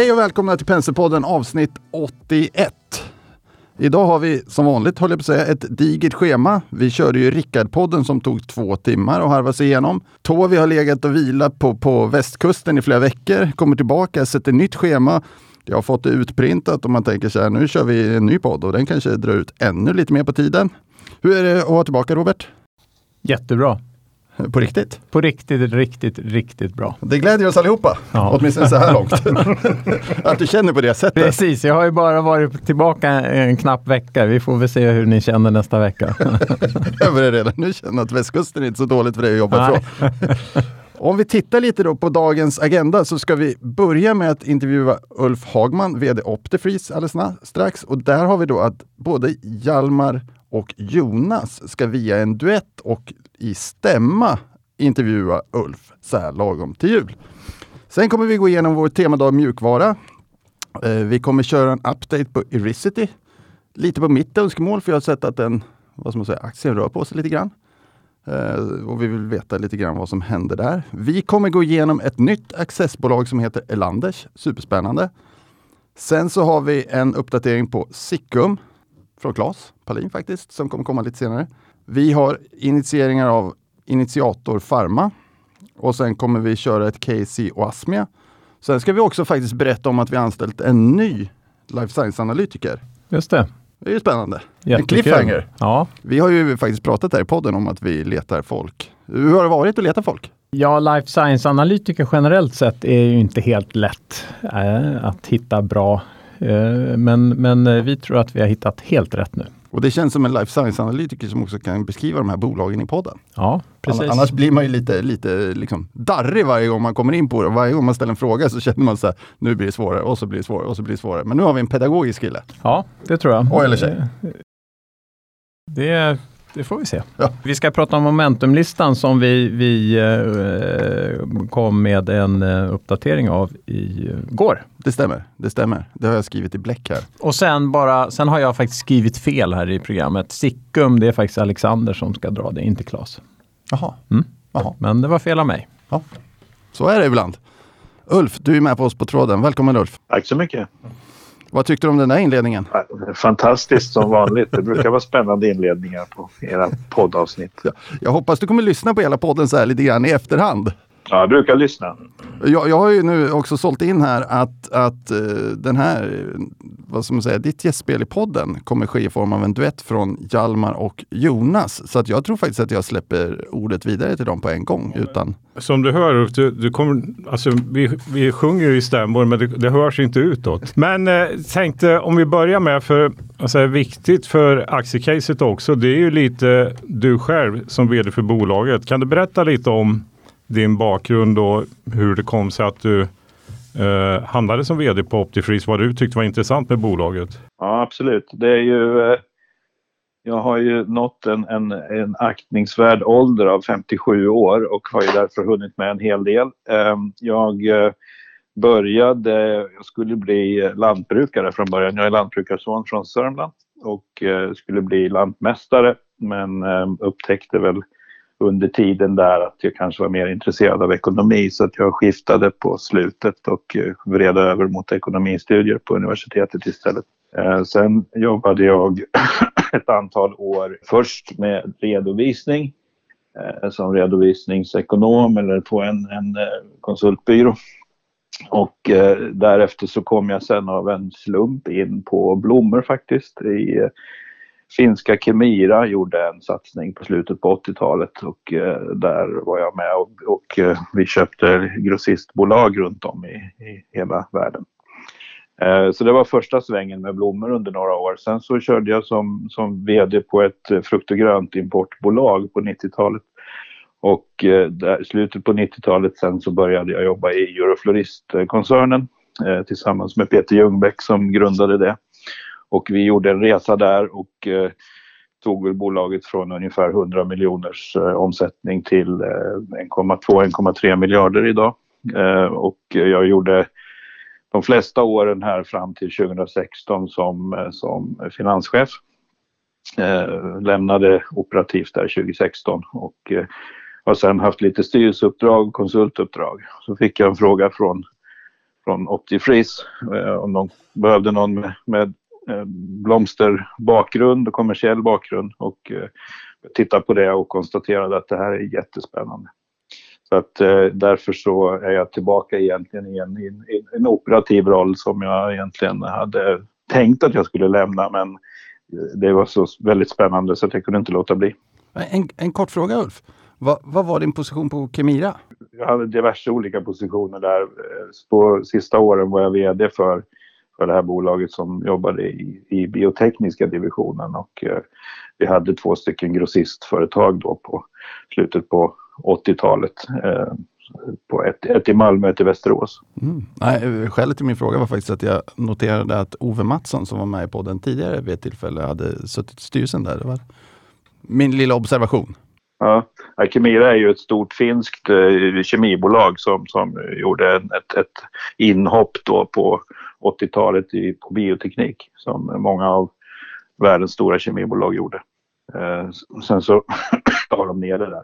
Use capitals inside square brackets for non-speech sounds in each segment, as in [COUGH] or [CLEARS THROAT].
Hej och välkomna till Penselpodden avsnitt 81. Idag har vi som vanligt, håller jag på att säga, ett digert schema. Vi körde ju Rickard-podden som tog två timmar att harva sig igenom. Tovi har legat och vilat på, på västkusten i flera veckor, kommer tillbaka, sätter nytt schema. Jag har fått det utprintat och man tänker så här, nu kör vi en ny podd och den kanske drar ut ännu lite mer på tiden. Hur är det att vara tillbaka Robert? Jättebra. På riktigt? På riktigt, riktigt, riktigt bra. Det glädjer oss allihopa, ja. åtminstone så här långt. [LAUGHS] att du känner på det sättet. Precis, jag har ju bara varit tillbaka en knapp vecka. Vi får väl se hur ni känner nästa vecka. [LAUGHS] jag börjar redan nu känna att västkusten är inte så dåligt för dig att jobba från. [LAUGHS] Om vi tittar lite då på dagens agenda så ska vi börja med att intervjua Ulf Hagman, VD Optifreeze alldeles strax. Och där har vi då att både Hjalmar och Jonas ska via en duett och i stämma intervjua Ulf så här lagom till jul. Sen kommer vi gå igenom vår temadag mjukvara. Eh, vi kommer köra en update på Ericity. Lite på mitt önskemål, för jag har sett att den, vad ska man säga, aktien rör på sig lite grann. Eh, och vi vill veta lite grann vad som händer där. Vi kommer gå igenom ett nytt accessbolag som heter Elanders. Superspännande. Sen så har vi en uppdatering på Sickum från Claes Palin faktiskt, som kommer komma lite senare. Vi har initieringar av Initiator Pharma och sen kommer vi köra ett case i Oasmia. Sen ska vi också faktiskt berätta om att vi anställt en ny life science-analytiker. Just det. Det är ju spännande. Jättekul. En cliffhanger. Ja. Vi har ju faktiskt pratat här i podden om att vi letar folk. Hur har det varit att leta folk? Ja, life science-analytiker generellt sett är ju inte helt lätt äh, att hitta bra. Äh, men, men eh, vi tror att vi har hittat helt rätt nu. Och det känns som en life science-analytiker som också kan beskriva de här bolagen i podden. Ja, precis. Annars blir man ju lite, lite liksom darrig varje gång man kommer in på det. Varje gång man ställer en fråga så känner man så här, nu blir det svårare och så blir det svårare och så blir det svårare. Men nu har vi en pedagogisk kille. Ja, det tror jag. Och eller tjej. Det, det får vi se. Ja. Vi ska prata om momentumlistan som vi, vi eh, kom med en eh, uppdatering av igår. Det stämmer, det stämmer. Det har jag skrivit i bläck här. Och sen, bara, sen har jag faktiskt skrivit fel här i programmet. Sickum, det är faktiskt Alexander som ska dra det, inte Claes. Jaha. Mm. Jaha. Men det var fel av mig. Ja. Så är det ibland. Ulf, du är med på oss på tråden. Välkommen Ulf! Tack så mycket! Vad tyckte du om den där inledningen? Fantastiskt som vanligt. Det brukar vara spännande inledningar på era poddavsnitt. Jag hoppas du kommer lyssna på hela podden så här lite grann i efterhand. Ja, jag brukar lyssna. Jag, jag har ju nu också sålt in här att, att uh, den här, vad ska man säga, ditt gästspel i podden kommer ske i form av en duett från Jalmar och Jonas. Så att jag tror faktiskt att jag släpper ordet vidare till dem på en gång. Utan... Som du hör, du, du kommer, alltså, vi, vi sjunger ju i stämmor men det, det hörs inte utåt. Men eh, tänkte om vi börjar med, för alltså, viktigt för aktiecaset också, det är ju lite du själv som vd för bolaget. Kan du berätta lite om din bakgrund och hur det kom sig att du eh, handlade som vd på Optifreeze. Vad du tyckte var intressant med bolaget? Ja, absolut. Det är ju, eh, jag har ju nått en, en, en aktningsvärd ålder av 57 år och har ju därför hunnit med en hel del. Eh, jag eh, började, jag skulle bli lantbrukare från början. Jag är lantbrukarson från Sörmland och eh, skulle bli lantmästare men eh, upptäckte väl under tiden där att jag kanske var mer intresserad av ekonomi så att jag skiftade på slutet och eh, vred över mot ekonomistudier på universitetet istället. Eh, sen jobbade jag [CLEARS THROAT] ett antal år först med redovisning eh, som redovisningsekonom eller på en, en konsultbyrå. Och därefter så kom jag sen av en slump in på blommor faktiskt i finska Kemira gjorde en satsning på slutet på 80-talet och eh, där var jag med och, och eh, vi köpte grossistbolag runt om i, i hela världen. Eh, så det var första svängen med blommor under några år. Sen så körde jag som, som VD på ett eh, frukt och grönt importbolag på 90-talet. Och eh, där, slutet på 90-talet sen så började jag jobba i Eurofloristkoncernen eh, tillsammans med Peter Ljungbäck som grundade det. Och vi gjorde en resa där och eh, tog bolaget från ungefär 100 miljoners eh, omsättning till eh, 1,2-1,3 miljarder idag. Eh, och jag gjorde de flesta åren här fram till 2016 som, eh, som finanschef. Eh, lämnade operativt där 2016 och eh, har sen haft lite styrelseuppdrag och konsultuppdrag. Så fick jag en fråga från från Optifreeze. Eh, om de behövde någon med, med blomsterbakgrund och kommersiell bakgrund. Och eh, tittade på det och konstaterade att det här är jättespännande. Så att eh, därför så är jag tillbaka egentligen i en, i en operativ roll som jag egentligen hade tänkt att jag skulle lämna men det var så väldigt spännande så att jag kunde inte låta bli. En, en kort fråga Ulf. Vad, vad var din position på Kemira? Jag hade diverse olika positioner där. På sista åren var jag VD för, för det här bolaget som jobbade i, i biotekniska divisionen och eh, vi hade två stycken grossistföretag då på slutet på 80-talet. Eh, på ett, ett i Malmö och ett i Västerås. Mm. Nej, skälet till min fråga var faktiskt att jag noterade att Ove Mattsson som var med i podden tidigare vid ett tillfälle hade suttit i styrelsen där. Det var min lilla observation. Ja, Kemira är ju ett stort finskt eh, kemibolag som, som gjorde ett, ett inhopp då på 80-talet i, på bioteknik som många av världens stora kemibolag gjorde. Eh, sen så [CLEARS THROAT] la de ner det där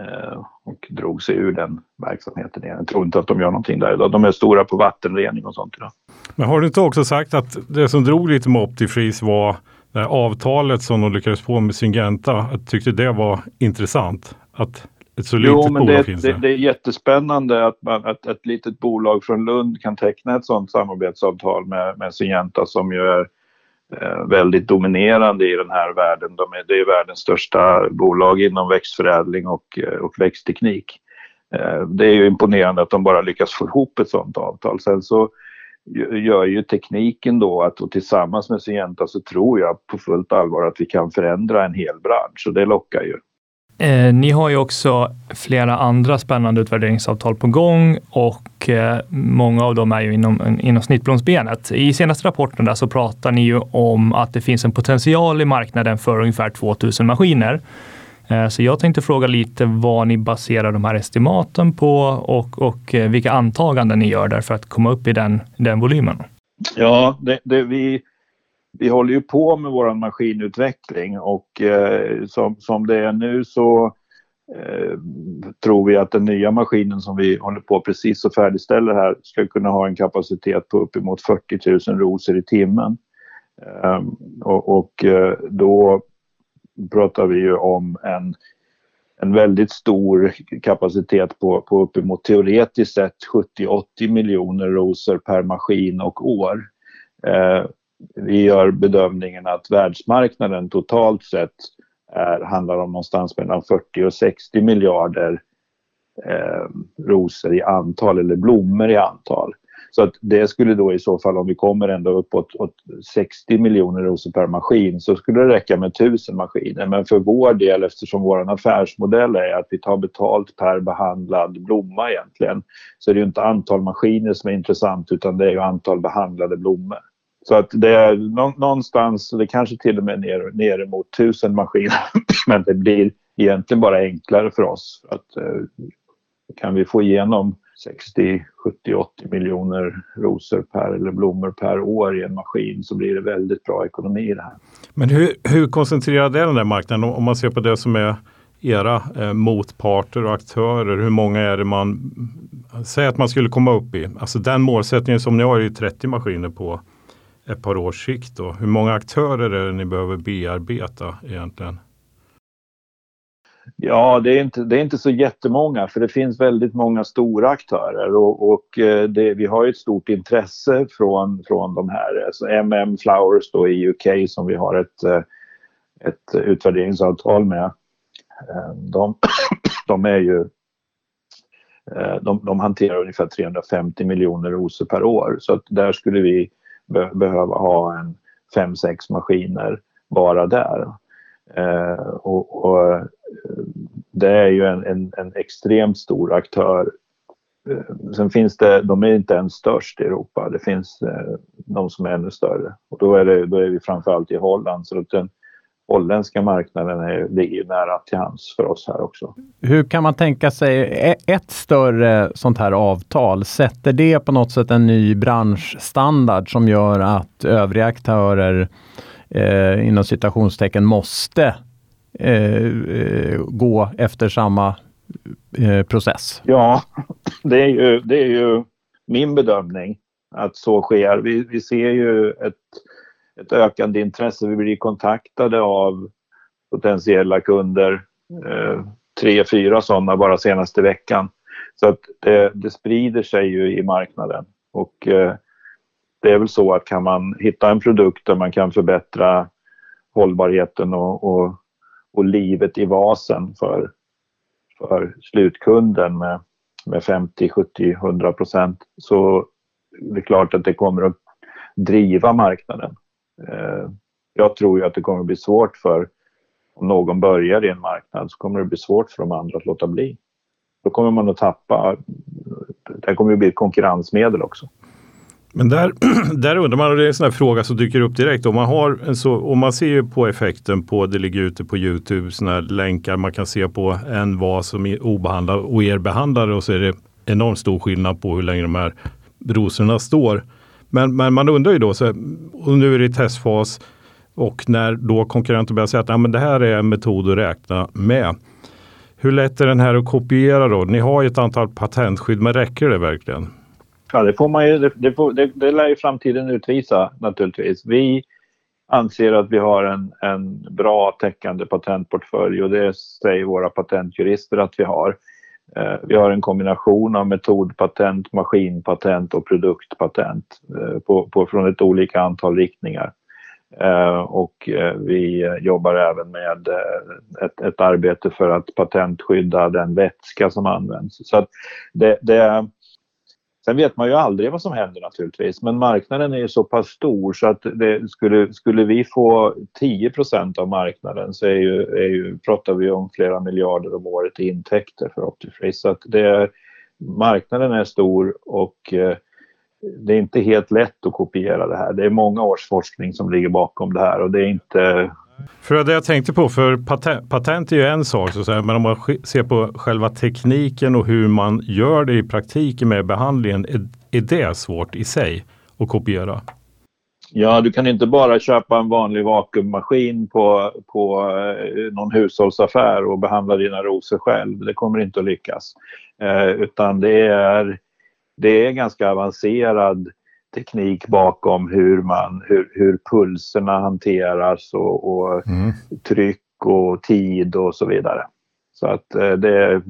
eh, och drog sig ur den verksamheten igen. Jag tror inte att de gör någonting där idag. De är stora på vattenrening och sånt idag. Men har du inte också sagt att det som drog lite med Optifreeze var det avtalet som de lyckades få med Syngenta. Jag tyckte det var intressant. Att ett så litet jo, men bolag det, finns det, det är jättespännande att, man, att ett litet bolag från Lund kan teckna ett sådant samarbetsavtal med, med Syngenta som ju är eh, väldigt dominerande i den här världen. De är, det är världens största bolag inom växtförädling och, eh, och växtteknik. Eh, det är ju imponerande att de bara lyckas få ihop ett sådant avtal. Sen så gör ju tekniken då att och tillsammans med Syngenta så tror jag på fullt allvar att vi kan förändra en hel bransch och det lockar ju. Eh, ni har ju också flera andra spännande utvärderingsavtal på gång och eh, många av dem är ju inom, inom snittblomsbenet. I senaste rapporten där så pratar ni ju om att det finns en potential i marknaden för ungefär 2000 maskiner. Eh, så jag tänkte fråga lite vad ni baserar de här estimaten på och, och eh, vilka antaganden ni gör där för att komma upp i den, den volymen. Ja, det, det, vi, vi håller ju på med vår maskinutveckling och eh, som, som det är nu så eh, tror vi att den nya maskinen som vi håller på precis och färdigställer här ska kunna ha en kapacitet på uppemot 40 000 rosor i timmen. Eh, och, och eh, då pratar vi ju om en, en väldigt stor kapacitet på, på uppemot teoretiskt sett 70-80 miljoner rosor per maskin och år. Eh, vi gör bedömningen att världsmarknaden totalt sett är, handlar om någonstans mellan 40 och 60 miljarder eh, rosor i antal eller blommor i antal. Så att det skulle då i så fall, om vi kommer ända uppåt 60 miljoner rosor per maskin, så skulle det räcka med 1000 maskiner. Men för vår del, eftersom vår affärsmodell är att vi tar betalt per behandlad blomma egentligen, så är det ju inte antal maskiner som är intressant, utan det är ju antal behandlade blommor. Så att det är någonstans, det kanske till och med ner, ner mot tusen maskiner, [CLEARS THROAT] men det blir egentligen bara enklare för oss. Att, eh, kan vi få igenom 60, 70, 80 miljoner rosor per eller blommor per år i en maskin så blir det väldigt bra ekonomi i det här. Men hur, hur koncentrerad är den där marknaden om man ser på det som är era eh, motparter och aktörer? Hur många är det man säger att man skulle komma upp i? Alltså den målsättningen som ni har är ju 30 maskiner på ett par års sikt. Då. Hur många aktörer är det ni behöver bearbeta egentligen? Ja, det är, inte, det är inte så jättemånga för det finns väldigt många stora aktörer och, och eh, det, vi har ett stort intresse från, från de här. Alltså MM Flowers då i UK som vi har ett, eh, ett utvärderingsavtal med. Eh, de, [COUGHS] de är ju de, de hanterar ungefär 350 miljoner rosor per år så att där skulle vi be, behöva ha en 5-6 maskiner bara där. Eh, och, och, det är ju en, en, en extremt stor aktör. Eh, sen finns det, de är inte ens störst i Europa, det finns eh, de som är ännu större. Och då är, det, då är vi framförallt i Holland. Så den holländska marknaden är, ligger nära till hands för oss här också. Hur kan man tänka sig e, ett större sånt här avtal? Sätter det på något sätt en ny branschstandard som gör att övriga aktörer eh, inom citationstecken måste eh, eh, gå efter samma eh, process? Ja, det är, ju, det är ju min bedömning. att så sker. Vi, vi ser ju ett, ett ökande intresse. Vi blir kontaktade av potentiella kunder. Eh, tre, fyra sådana bara senaste veckan. Så att det, det sprider sig ju i marknaden. Och eh, det är väl så att kan man hitta en produkt där man kan förbättra hållbarheten och, och, och livet i vasen för, för slutkunden med, med 50, 70, 100 procent så det är klart att det kommer att driva marknaden. Eh, jag tror ju att det kommer att bli svårt för om någon börjar i en marknad så kommer det bli svårt för de andra att låta bli. Då kommer man att tappa. Det kommer att bli ett konkurrensmedel också. Men där, [CLEARS THROAT] där undrar man, och det är en sån här fråga som dyker upp direkt. Om man, har en så, om man ser ju på effekten på, det ligger ute på Youtube, såna här länkar man kan se på en vas som är obehandlad och er behandlare och så är det enormt stor skillnad på hur länge de här rosorna står. Men, men man undrar ju då, så, och nu är det i testfas och när då konkurrenter börjar säga att ja, men det här är en metod att räkna med. Hur lätt är den här att kopiera då? Ni har ju ett antal patentskydd, men räcker det verkligen? Ja, det får man ju, det, det, får, det, det lär ju framtiden utvisa naturligtvis. Vi anser att vi har en, en bra täckande patentportfölj och det säger våra patentjurister att vi har. Eh, vi har en kombination av metodpatent, maskinpatent och produktpatent eh, på, på, från ett olika antal riktningar. Eh, och eh, vi jobbar även med eh, ett, ett, arbete för att patentskydda den vätska som används. Så det, det, sen vet man ju aldrig vad som händer naturligtvis, men marknaden är ju så pass stor så att det, skulle, skulle vi få 10% av marknaden så är ju, är ju, pratar vi om flera miljarder om året i intäkter för Optifree. Så att det, marknaden är stor och eh, det är inte helt lätt att kopiera det här. Det är många års forskning som ligger bakom det här och det är inte för det jag tänkte på, för patent, patent är ju en sak, så säga, men om man ser på själva tekniken och hur man gör det i praktiken med behandlingen, är, är det svårt i sig att kopiera? Ja, du kan inte bara köpa en vanlig vakuummaskin på, på eh, någon hushållsaffär och behandla dina rosor själv. Det kommer inte att lyckas. Eh, utan det är det är ganska avancerad teknik bakom hur, man, hur, hur pulserna hanteras och, och mm. tryck och tid och så vidare. Så att eh, det,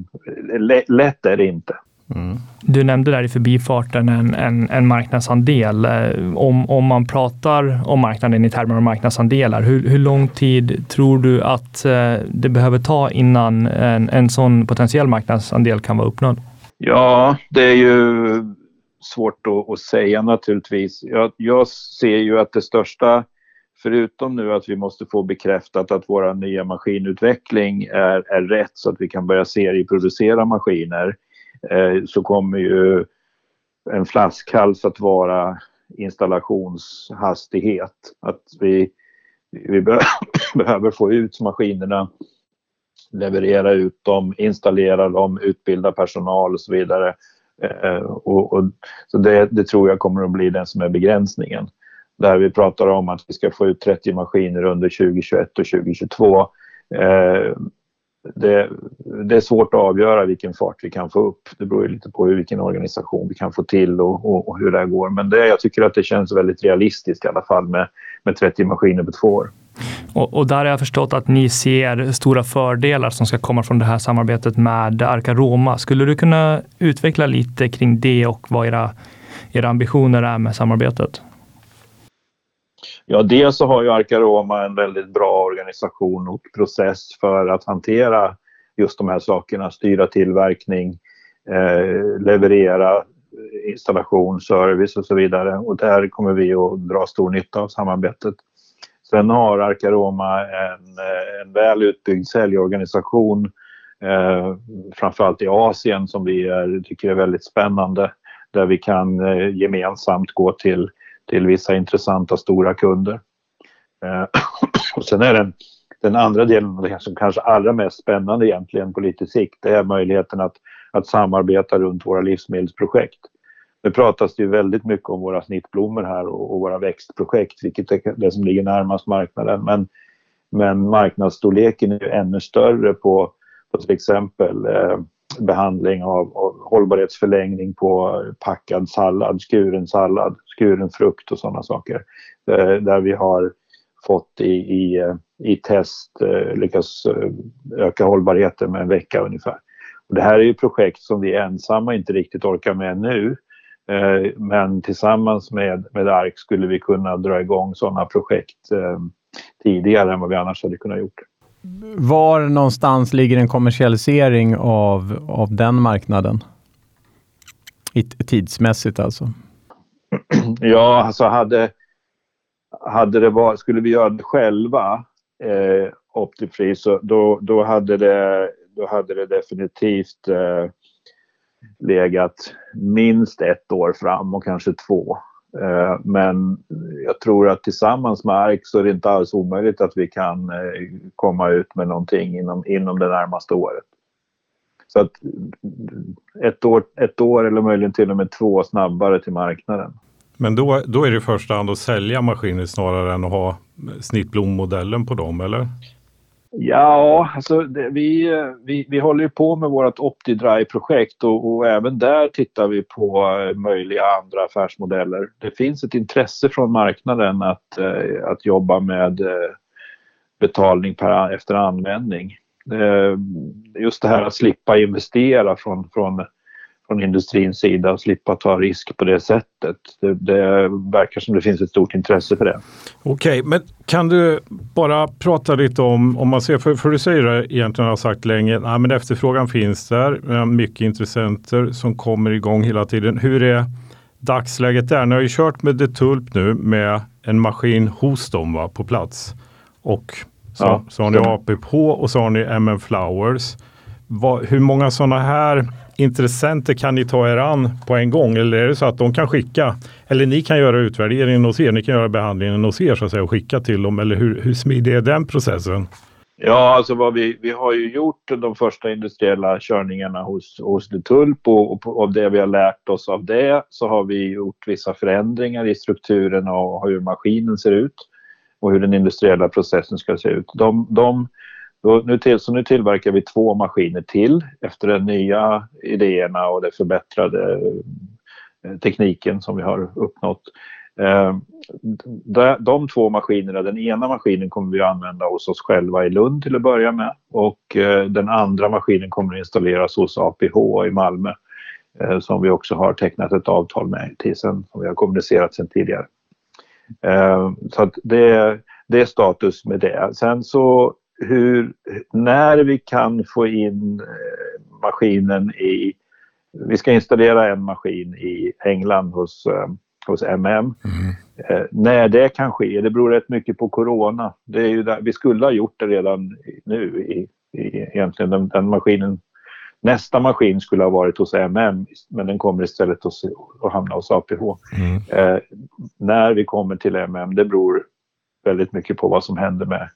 lätt är det inte. Mm. Du nämnde där i förbifarten en, en, en marknadsandel. Eh, om, om man pratar om marknaden i termer av marknadsandelar, hur, hur lång tid tror du att eh, det behöver ta innan en, en sån potentiell marknadsandel kan vara uppnådd? Ja, det är ju svårt att, att säga naturligtvis. Jag, jag, ser ju att det största, förutom nu att vi måste få bekräftat att vår nya maskinutveckling är, är rätt så att vi kan börja serieproducera maskiner, eh, så kommer ju en flaskhals att vara installationshastighet. Att vi, vi [COUGHS] behöver få ut maskinerna leverera ut dem, installera dem, utbilda personal och så vidare. Eh, och, och, så det, det, tror jag kommer att bli den som är begränsningen. Där vi pratar om att vi ska få ut 30 maskiner under 2021 och 2022. Eh, det, det, är svårt att avgöra vilken fart vi kan få upp. Det beror lite på vilken organisation vi kan få till och, och, och hur det går. Men det, jag tycker att det känns väldigt realistiskt i alla fall med, med 30 maskiner på två år. Och, och, där har jag förstått att ni ser stora fördelar som ska komma från det här samarbetet med Arca Skulle du kunna utveckla lite kring det och vad era, era ambitioner är med samarbetet? Ja, dels så har ju Arca en väldigt bra organisation och process för att hantera just de här sakerna, styra tillverkning, eh, leverera installation, service och så vidare. Och där kommer vi att dra stor nytta av samarbetet. Sen har Arcaroma en, eh, en väl utbyggd säljorganisation, eh, framförallt i Asien som vi är, tycker är väldigt spännande, där vi kan eh, gemensamt gå till, till vissa intressanta stora kunder. Eh, [CLEARS THROAT] och sen är den, den andra delen, det som kanske allra mest spännande egentligen på lite sikt, det är möjligheten att, att samarbeta runt våra livsmedelsprojekt. Nu pratas det ju väldigt mycket om våra snittblommor här och, och våra växtprojekt, vilket är det som ligger närmast marknaden. Men, men marknadsstorleken är ju ännu större på, på till exempel eh, behandling av, av hållbarhetsförlängning på packad sallad, skuren sallad, skuren frukt och sådana saker. Eh, där vi har fått i, i, eh, i test eh, lyckats öka hållbarheten med en vecka ungefär. Och det här är ju projekt som vi ensamma inte riktigt orkar med nu. Men tillsammans med, med ARK skulle vi kunna dra igång sådana projekt tidigare än vad vi annars hade kunnat gjort. Var någonstans ligger en kommersialisering av, av den marknaden? I, tidsmässigt alltså? Ja, alltså hade, hade det var, skulle vi göra det själva, eh, Optifree, så då, då, hade det, då hade det definitivt eh, legat minst ett år fram och kanske två. Eh, men jag tror att tillsammans med ARK så är det inte alls omöjligt att vi kan eh, komma ut med någonting inom, inom det närmaste året. Så att ett år, ett år eller möjligen till och med två snabbare till marknaden. Men då, då är det i första hand att sälja maskiner snarare än att ha snittblommodellen på dem, eller? Ja, alltså det, vi, vi, vi håller ju på med vårt OptiDry-projekt och, och, även där tittar vi på eh, möjliga andra affärsmodeller. Det finns ett intresse från marknaden att, eh, att jobba med eh, betalning per, efter användning. Just det här att slippa investera från, från från industrins sida och slippa ta risk på det sättet. Det, det verkar som det finns ett stort intresse för det. Okej, okay, men kan du bara prata lite om, om man ser, för, för du säger det egentligen har sagt länge, nej, men efterfrågan finns där, mycket intressenter som kommer igång hela tiden. Hur är dagsläget där? Ni har ju kört med Detulp nu med en maskin hos dem va, på plats. Och så, ja, så har ni APH och så har ni MM Flowers. Va, hur många sådana här intressenter kan ni ta er an på en gång? Eller är det så att de kan skicka, eller ni kan göra utvärderingen hos er, ni kan göra behandlingen hos er så att säga och skicka till dem? Eller hur, hur smidig är den processen? Ja, alltså vad vi, vi har ju gjort de första industriella körningarna hos, hos Detulp och, och av det vi har lärt oss av det så har vi gjort vissa förändringar i strukturen och hur maskinen ser ut och hur den industriella processen ska se ut. De, de då, nu, till, så nu tillverkar vi två maskiner till efter de nya idéerna och den förbättrade eh, tekniken som vi har uppnått. Eh, de, de två maskinerna, den ena maskinen kommer vi att använda hos oss själva i Lund till att börja med och eh, den andra maskinen kommer att installeras hos APH i Malmö eh, som vi också har tecknat ett avtal med till sen, som vi har kommunicerat sedan tidigare. Ehm, så att det, det är status med det. Sen så hur, när vi kan få in eh, maskinen i... Vi ska installera en maskin i England hos, eh, hos MM. Mm. Eh, när det kan ske, det beror rätt mycket på corona. Det är ju där, vi skulle ha gjort det redan nu i, i egentligen den, den maskinen Nästa maskin skulle ha varit hos MM men den kommer istället hos, att hamna hos APH. Mm. Eh, när vi kommer till MM, det beror väldigt mycket på vad som händer med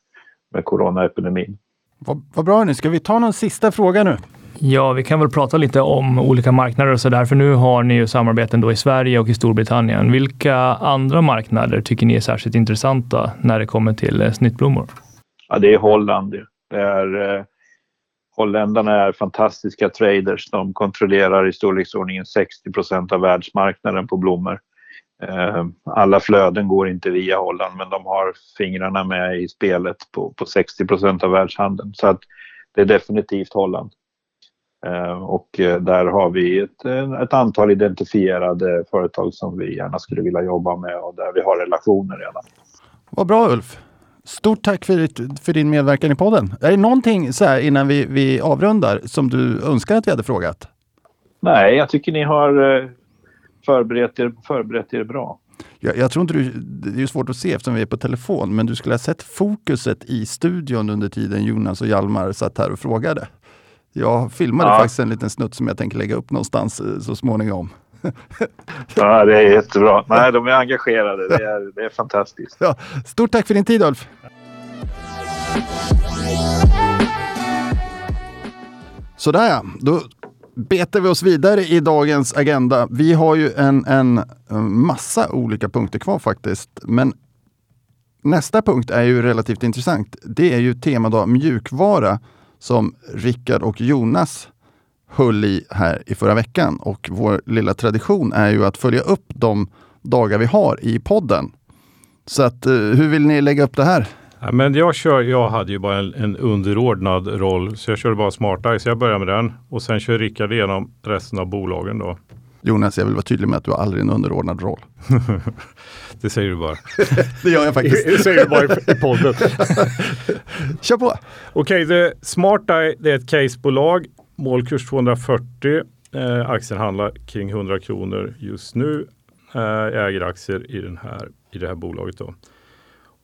med coronaepidemin. Vad, vad bra, nu ska vi ta någon sista fråga nu? Ja, vi kan väl prata lite om olika marknader och så där, för nu har ni ju samarbeten då i Sverige och i Storbritannien. Vilka andra marknader tycker ni är särskilt intressanta när det kommer till eh, snittblommor? Ja, det är Holland. Det är, eh, holländarna är fantastiska traders. De kontrollerar i storleksordningen 60 procent av världsmarknaden på blommor. Eh, alla flöden går inte via Holland men de har fingrarna med i spelet på, på 60 procent av världshandeln. Så att det är definitivt Holland. Eh, och eh, där har vi ett, ett antal identifierade företag som vi gärna skulle vilja jobba med och där vi har relationer redan. Vad bra Ulf! Stort tack för, för din medverkan i podden. Är det någonting så här innan vi, vi avrundar som du önskar att vi hade frågat? Nej, jag tycker ni har förberett er, förberett er bra. Jag, jag tror inte du, det är svårt att se eftersom vi är på telefon, men du skulle ha sett fokuset i studion under tiden Jonas och Hjalmar satt här och frågade. Jag filmade ja. faktiskt en liten snutt som jag tänker lägga upp någonstans eh, så småningom. [LAUGHS] ja, det är jättebra. Nej, de är engagerade. Det är, det är fantastiskt. Ja, stort tack för din tid Ulf. Sådär ja, då betar vi oss vidare i dagens agenda. Vi har ju en, en massa olika punkter kvar faktiskt. Men nästa punkt är ju relativt intressant. Det är ju temadag mjukvara som Rickard och Jonas höll i här i förra veckan. Och vår lilla tradition är ju att följa upp de dagar vi har i podden. Så att, eh, hur vill ni lägga upp det här? Ja, men jag, kör, jag hade ju bara en, en underordnad roll, så jag körde bara Smart så jag börjar med den. Och sen kör Rickard igenom resten av bolagen då. Jonas, jag vill vara tydlig med att du har aldrig en underordnad roll. [LAUGHS] det säger du bara. [LAUGHS] det gör jag faktiskt. [LAUGHS] det säger du bara i podden. Kör på! Okej, okay, Smart det är ett casebolag. Målkurs 240. Eh, aktien handlar kring 100 kronor just nu. Eh, äger aktier i, den här, i det här bolaget. Då.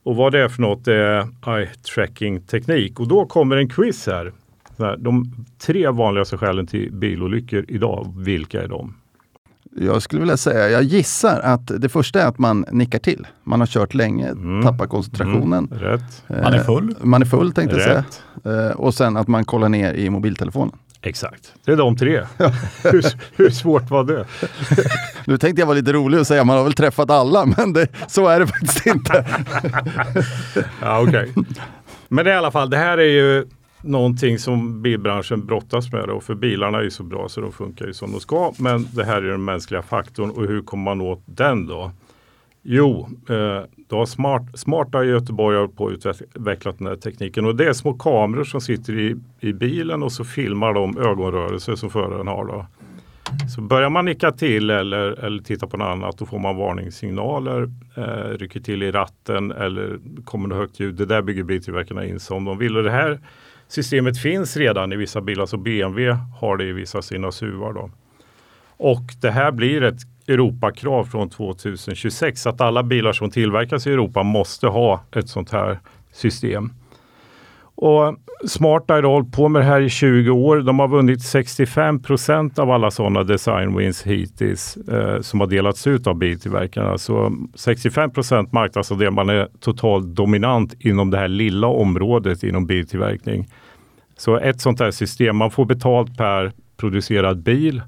Och vad det är för något är eye tracking teknik. Och då kommer en quiz här. De tre vanligaste skälen till bilolyckor idag, vilka är de? Jag skulle vilja säga, jag gissar att det första är att man nickar till. Man har kört länge, mm. tappar koncentrationen. Mm. Rätt. Eh, man är full. Man är full tänkte Rätt. jag säga. Eh, och sen att man kollar ner i mobiltelefonen. Exakt, det är de tre. [LAUGHS] hur, hur, svårt var det? [LAUGHS] nu tänkte jag vara lite rolig och säga man har väl träffat alla, men det, så är det faktiskt inte. [LAUGHS] ja, okay. Men i alla fall, det här är ju någonting som bilbranschen brottas med. Och för bilarna är ju så bra så de funkar ju som de ska. Men det här är den mänskliga faktorn och hur kommer man åt den då? Jo, eh, då har Smart, Smarta göteborgare Göteborg har på att utvecklat den här tekniken och det är små kameror som sitter i, i bilen och så filmar de ögonrörelser som föraren har. Då. Så börjar man nicka till eller, eller titta på något annat då får man varningssignaler, eh, rycker till i ratten eller kommer det högt ljud. Det där bygger biltillverkarna in som de vill. Och det här systemet finns redan i vissa bilar, så BMW har det i vissa sina SUVar. Då. Och det här blir ett Europakrav från 2026 att alla bilar som tillverkas i Europa måste ha ett sånt här system. Och Smarta har hållit på med det här i 20 år. De har vunnit 65 procent av alla sådana design wins hittills eh, som har delats ut av biltillverkarna. Så 65 procent marknadsandel, man är totalt dominant inom det här lilla området inom biltillverkning. Så ett sånt här system, man får betalt per producerad bil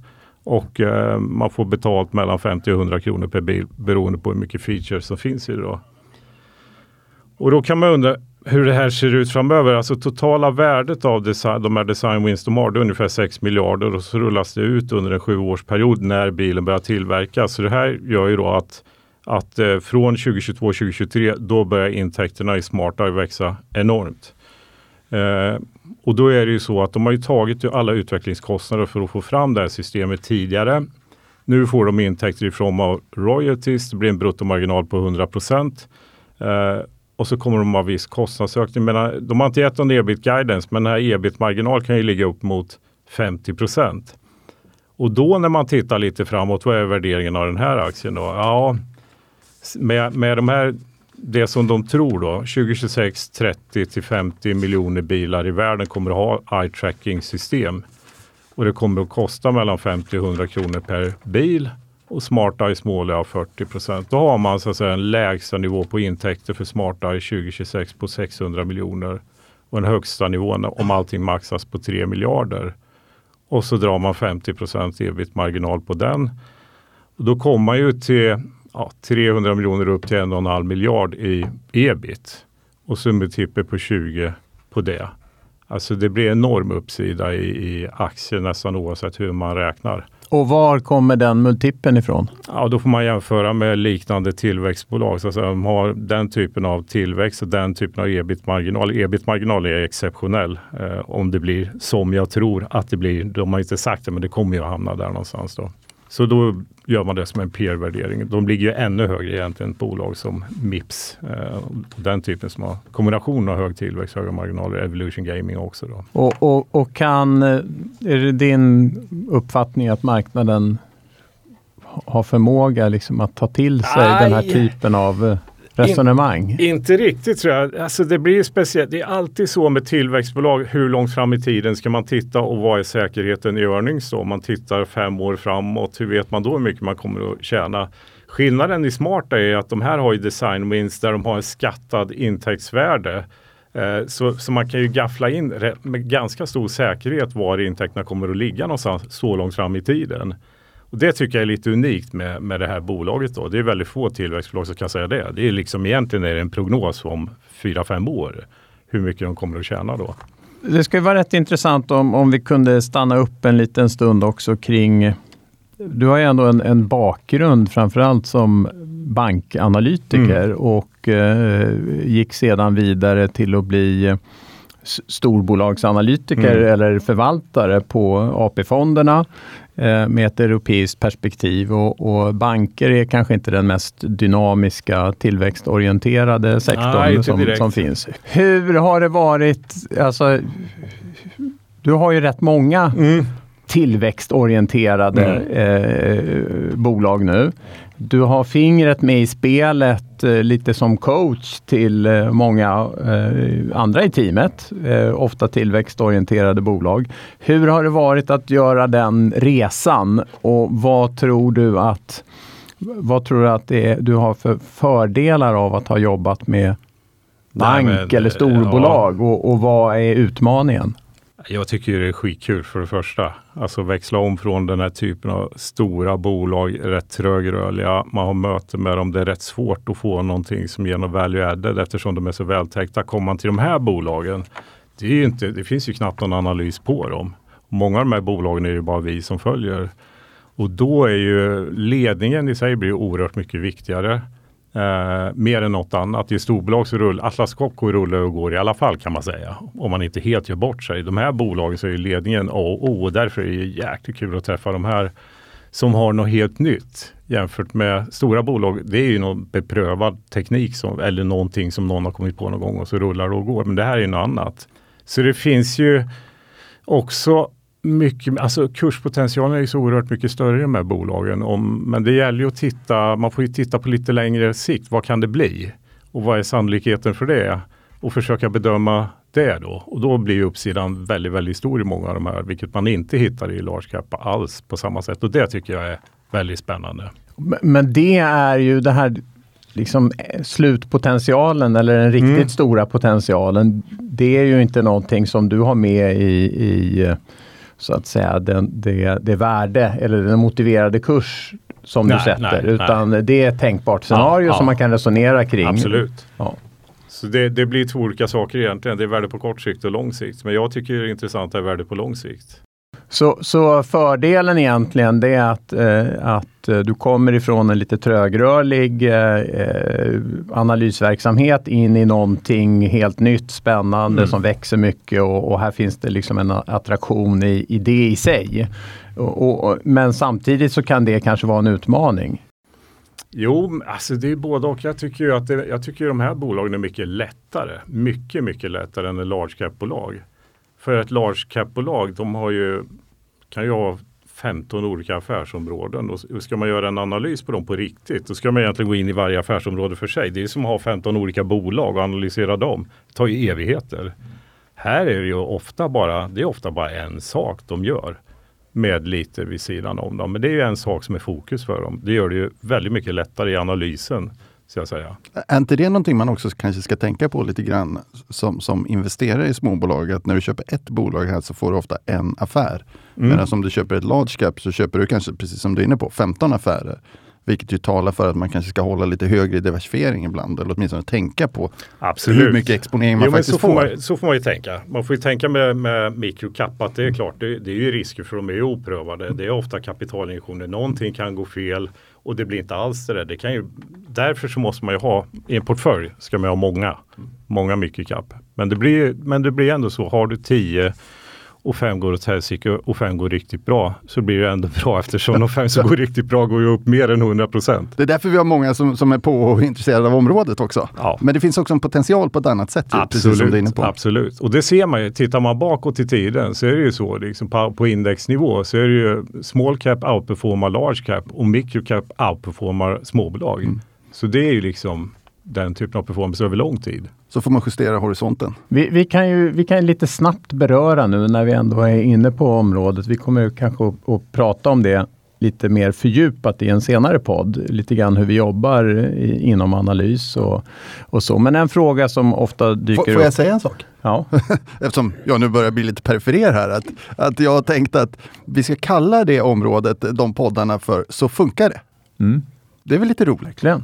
och eh, man får betalt mellan 50 och 100 kronor per bil beroende på hur mycket features som finns i det. Då. Och då kan man undra hur det här ser ut framöver. Alltså totala värdet av design, de här design wins de har, det är ungefär 6 miljarder och så rullas det ut under en sjuårsperiod när bilen börjar tillverkas. Så det här gör ju då att, att eh, från 2022-2023 då börjar intäkterna i Smarteye växa enormt. Eh, och då är det ju så att de har ju tagit alla utvecklingskostnader för att få fram det här systemet tidigare. Nu får de intäkter i form av royalties, det blir en bruttomarginal på 100 procent. Eh, och så kommer de ha viss kostnadsökning. Men, eh, de har inte gett någon ebit guidance, men den här ebit-marginal kan ju ligga upp mot 50 procent. Och då när man tittar lite framåt, vad är värderingen av den här aktien då? Ja, med, med de här det som de tror då, 2026 30 till 50 miljoner bilar i världen kommer att ha eye tracking system. Och det kommer att kosta mellan 50 och 100 kronor per bil och Smart Eye Small är 40 procent. Då har man så att säga en lägsta nivå på intäkter för Smart Eye 2026 på 600 miljoner och en högsta nivån om allting maxas på 3 miljarder. Och så drar man 50 procent ebit-marginal på den. Och då kommer man ju till ja, 300 miljoner upp till en och en halv miljard i ebit och så multipel på 20 på det. Alltså det blir enorm uppsida i, i aktier nästan oavsett hur man räknar. Och var kommer den multipeln ifrån? Ja, då får man jämföra med liknande tillväxtbolag. Så de har den typen av tillväxt och den typen av ebit-marginal. Ebit-marginal är exceptionell eh, om det blir som jag tror att det blir. De har inte sagt det, men det kommer ju att hamna där någonstans. Då. Så då gör man det som en peer-värdering. De ligger ju ännu högre egentligen än bolag som Mips. Eh, den typen som har kombination av hög tillväxt, höga marginaler, Evolution Gaming också. Då. Och, och, och kan, eh, är det din uppfattning att marknaden har förmåga liksom att ta till sig Aj. den här typen av eh, resonemang? In, inte riktigt tror jag. Alltså det blir speciellt. Det är alltid så med tillväxtbolag. Hur långt fram i tiden ska man titta och vad är säkerheten i earnings då? Om man tittar fem år framåt, hur vet man då hur mycket man kommer att tjäna? Skillnaden i Smarta är att de här har ju design wins där de har en skattad intäktsvärde. Eh, så, så man kan ju gaffla in med ganska stor säkerhet var intäkterna kommer att ligga någonstans så långt fram i tiden. Och det tycker jag är lite unikt med, med det här bolaget. Då. Det är väldigt få tillväxtbolag som kan säga det. Det är liksom egentligen är det en prognos om 4-5 år hur mycket de kommer att tjäna då. Det skulle vara rätt intressant om, om vi kunde stanna upp en liten stund också kring du har ju ändå en, en bakgrund framförallt som bankanalytiker mm. och eh, gick sedan vidare till att bli storbolagsanalytiker mm. eller förvaltare på AP-fonderna eh, med ett europeiskt perspektiv. Och, och, banker är kanske inte den mest dynamiska tillväxtorienterade sektorn Nej, som, som, finns. Hur har det varit? Alltså, du har ju rätt många mm tillväxtorienterade mm. eh, bolag nu. Du har fingret med i spelet eh, lite som coach till eh, många eh, andra i teamet, ofta tillväxtorienterade bolag. Hur har det varit att göra den resan och vad tror du att vad tror du att är, du har för fördelar av att ha jobbat med bank Nej, men, eller storbolag ja. och, och vad är utmaningen? Jag tycker det är skitkul för det första. Alltså växla om från den här typen av stora bolag, rätt trögrörliga. Man har möte med dem. Det är rätt svårt att få någonting som ger något value added eftersom de är så vältäckta. Kommer man till de här bolagen, det, är inte, det finns ju knappt någon analys på dem. Många av de här bolagen är ju bara vi som följer. Och då är ju ledningen i sig blir oerhört mycket viktigare. Eh, mer än något annat. I storbolag så rullar Atlas Copco rullar och går i alla fall kan man säga. Om man inte helt gör bort sig. De här bolagen så är ledningen A och O och därför är det jäkligt kul att träffa de här som har något helt nytt jämfört med stora bolag. Det är ju någon beprövad teknik som, eller någonting som någon har kommit på någon gång och så rullar det och går. Men det här är något annat. Så det finns ju också mycket, alltså kurspotentialen är ju så oerhört mycket större i de här bolagen. Om, men det gäller ju att titta, man får ju titta på lite längre sikt. Vad kan det bli? Och vad är sannolikheten för det? Och försöka bedöma det då. Och då blir uppsidan väldigt, väldigt stor i många av de här, vilket man inte hittar i large cap alls på samma sätt. Och det tycker jag är väldigt spännande. Men det är ju det här liksom slutpotentialen eller den riktigt mm. stora potentialen. Det är ju inte någonting som du har med i, i så att säga den, det, det värde eller den motiverade kurs som nej, du sätter. Nej, utan nej. det är ett tänkbart scenario ja, som ja. man kan resonera kring. Absolut. Ja. Så det, det, blir två olika saker egentligen. Det är värde på kort sikt och lång sikt. Men jag tycker det är intressant är värde på lång sikt. Så, så fördelen egentligen det är att, eh, att eh, du kommer ifrån en lite trögrörlig eh, eh, analysverksamhet in i någonting helt nytt, spännande mm. som växer mycket och, och, här finns det liksom en attraktion i, i det i sig. Och, och, men samtidigt så kan det kanske vara en utmaning. Jo, alltså det är både och. Jag tycker ju att det, jag tycker de här bolagen är mycket lättare. Mycket, mycket lättare än ett large cap-bolag. För ett large cap-bolag, de har ju, kan ju ha 15 olika affärsområden och ska man göra en analys på dem på riktigt då ska man egentligen gå in i varje affärsområde för sig. Det är som att ha 15 olika bolag och analysera dem. Det tar ju evigheter. Här är det ju ofta bara, det är ofta bara en sak de gör med lite vid sidan om dem. Men det är ju en sak som är fokus för dem. Det gör det ju väldigt mycket lättare i analysen ska jag säga. Är inte det någonting man också kanske ska tänka på lite grann som, som investerare i småbolag? Att när du köper ett bolag här så får du ofta en affär. Mm. Medan om du köper ett large cap så köper du kanske, precis som du är inne på, 15 affärer. Vilket ju talar för att man kanske ska hålla lite högre diversifiering ibland. Eller åtminstone tänka på Absolut. hur mycket exponering man jo, faktiskt så får. Man, så får man ju tänka. Man får ju tänka med, med microcap att det är klart, det, det är ju risker för de är oprövade. Det är ofta kapitalinjektioner. Någonting kan gå fel och det blir inte alls det där. Det kan ju, därför så måste man ju ha, i en portfölj ska man ha många, många mycket kapp. Men det blir, men det blir ändå så, har du tio och fem går åt helsike och fem går riktigt bra så blir det ändå bra eftersom de fem som går riktigt bra går ju upp mer än 100 procent. Det är därför vi har många som, som är på och intresserade av området också. Ja. Men det finns också en potential på ett annat sätt. Absolut, absolut. Och det ser man ju. Tittar man bakåt i tiden så är det ju så liksom på, på indexnivå så är det ju small cap outperformar large cap och micro cap outperformar småbolag. Mm. Så det är ju liksom den typen av performance över lång tid. Så får man justera horisonten. Vi, vi, kan ju vi kan lite snabbt beröra nu när vi ändå är inne på området. Vi kommer kanske att, att prata om det lite mer fördjupat i en senare podd. Lite grann hur vi jobbar i, inom analys och, och så. Men en fråga som ofta dyker upp. Får jag säga en sak? Ja. [LAUGHS] Eftersom jag nu börjar bli lite perifer här. Att, att jag har tänkt att vi ska kalla det området, de poddarna för Så funkar det. Mm. Det är väl lite roligt? Verkligen.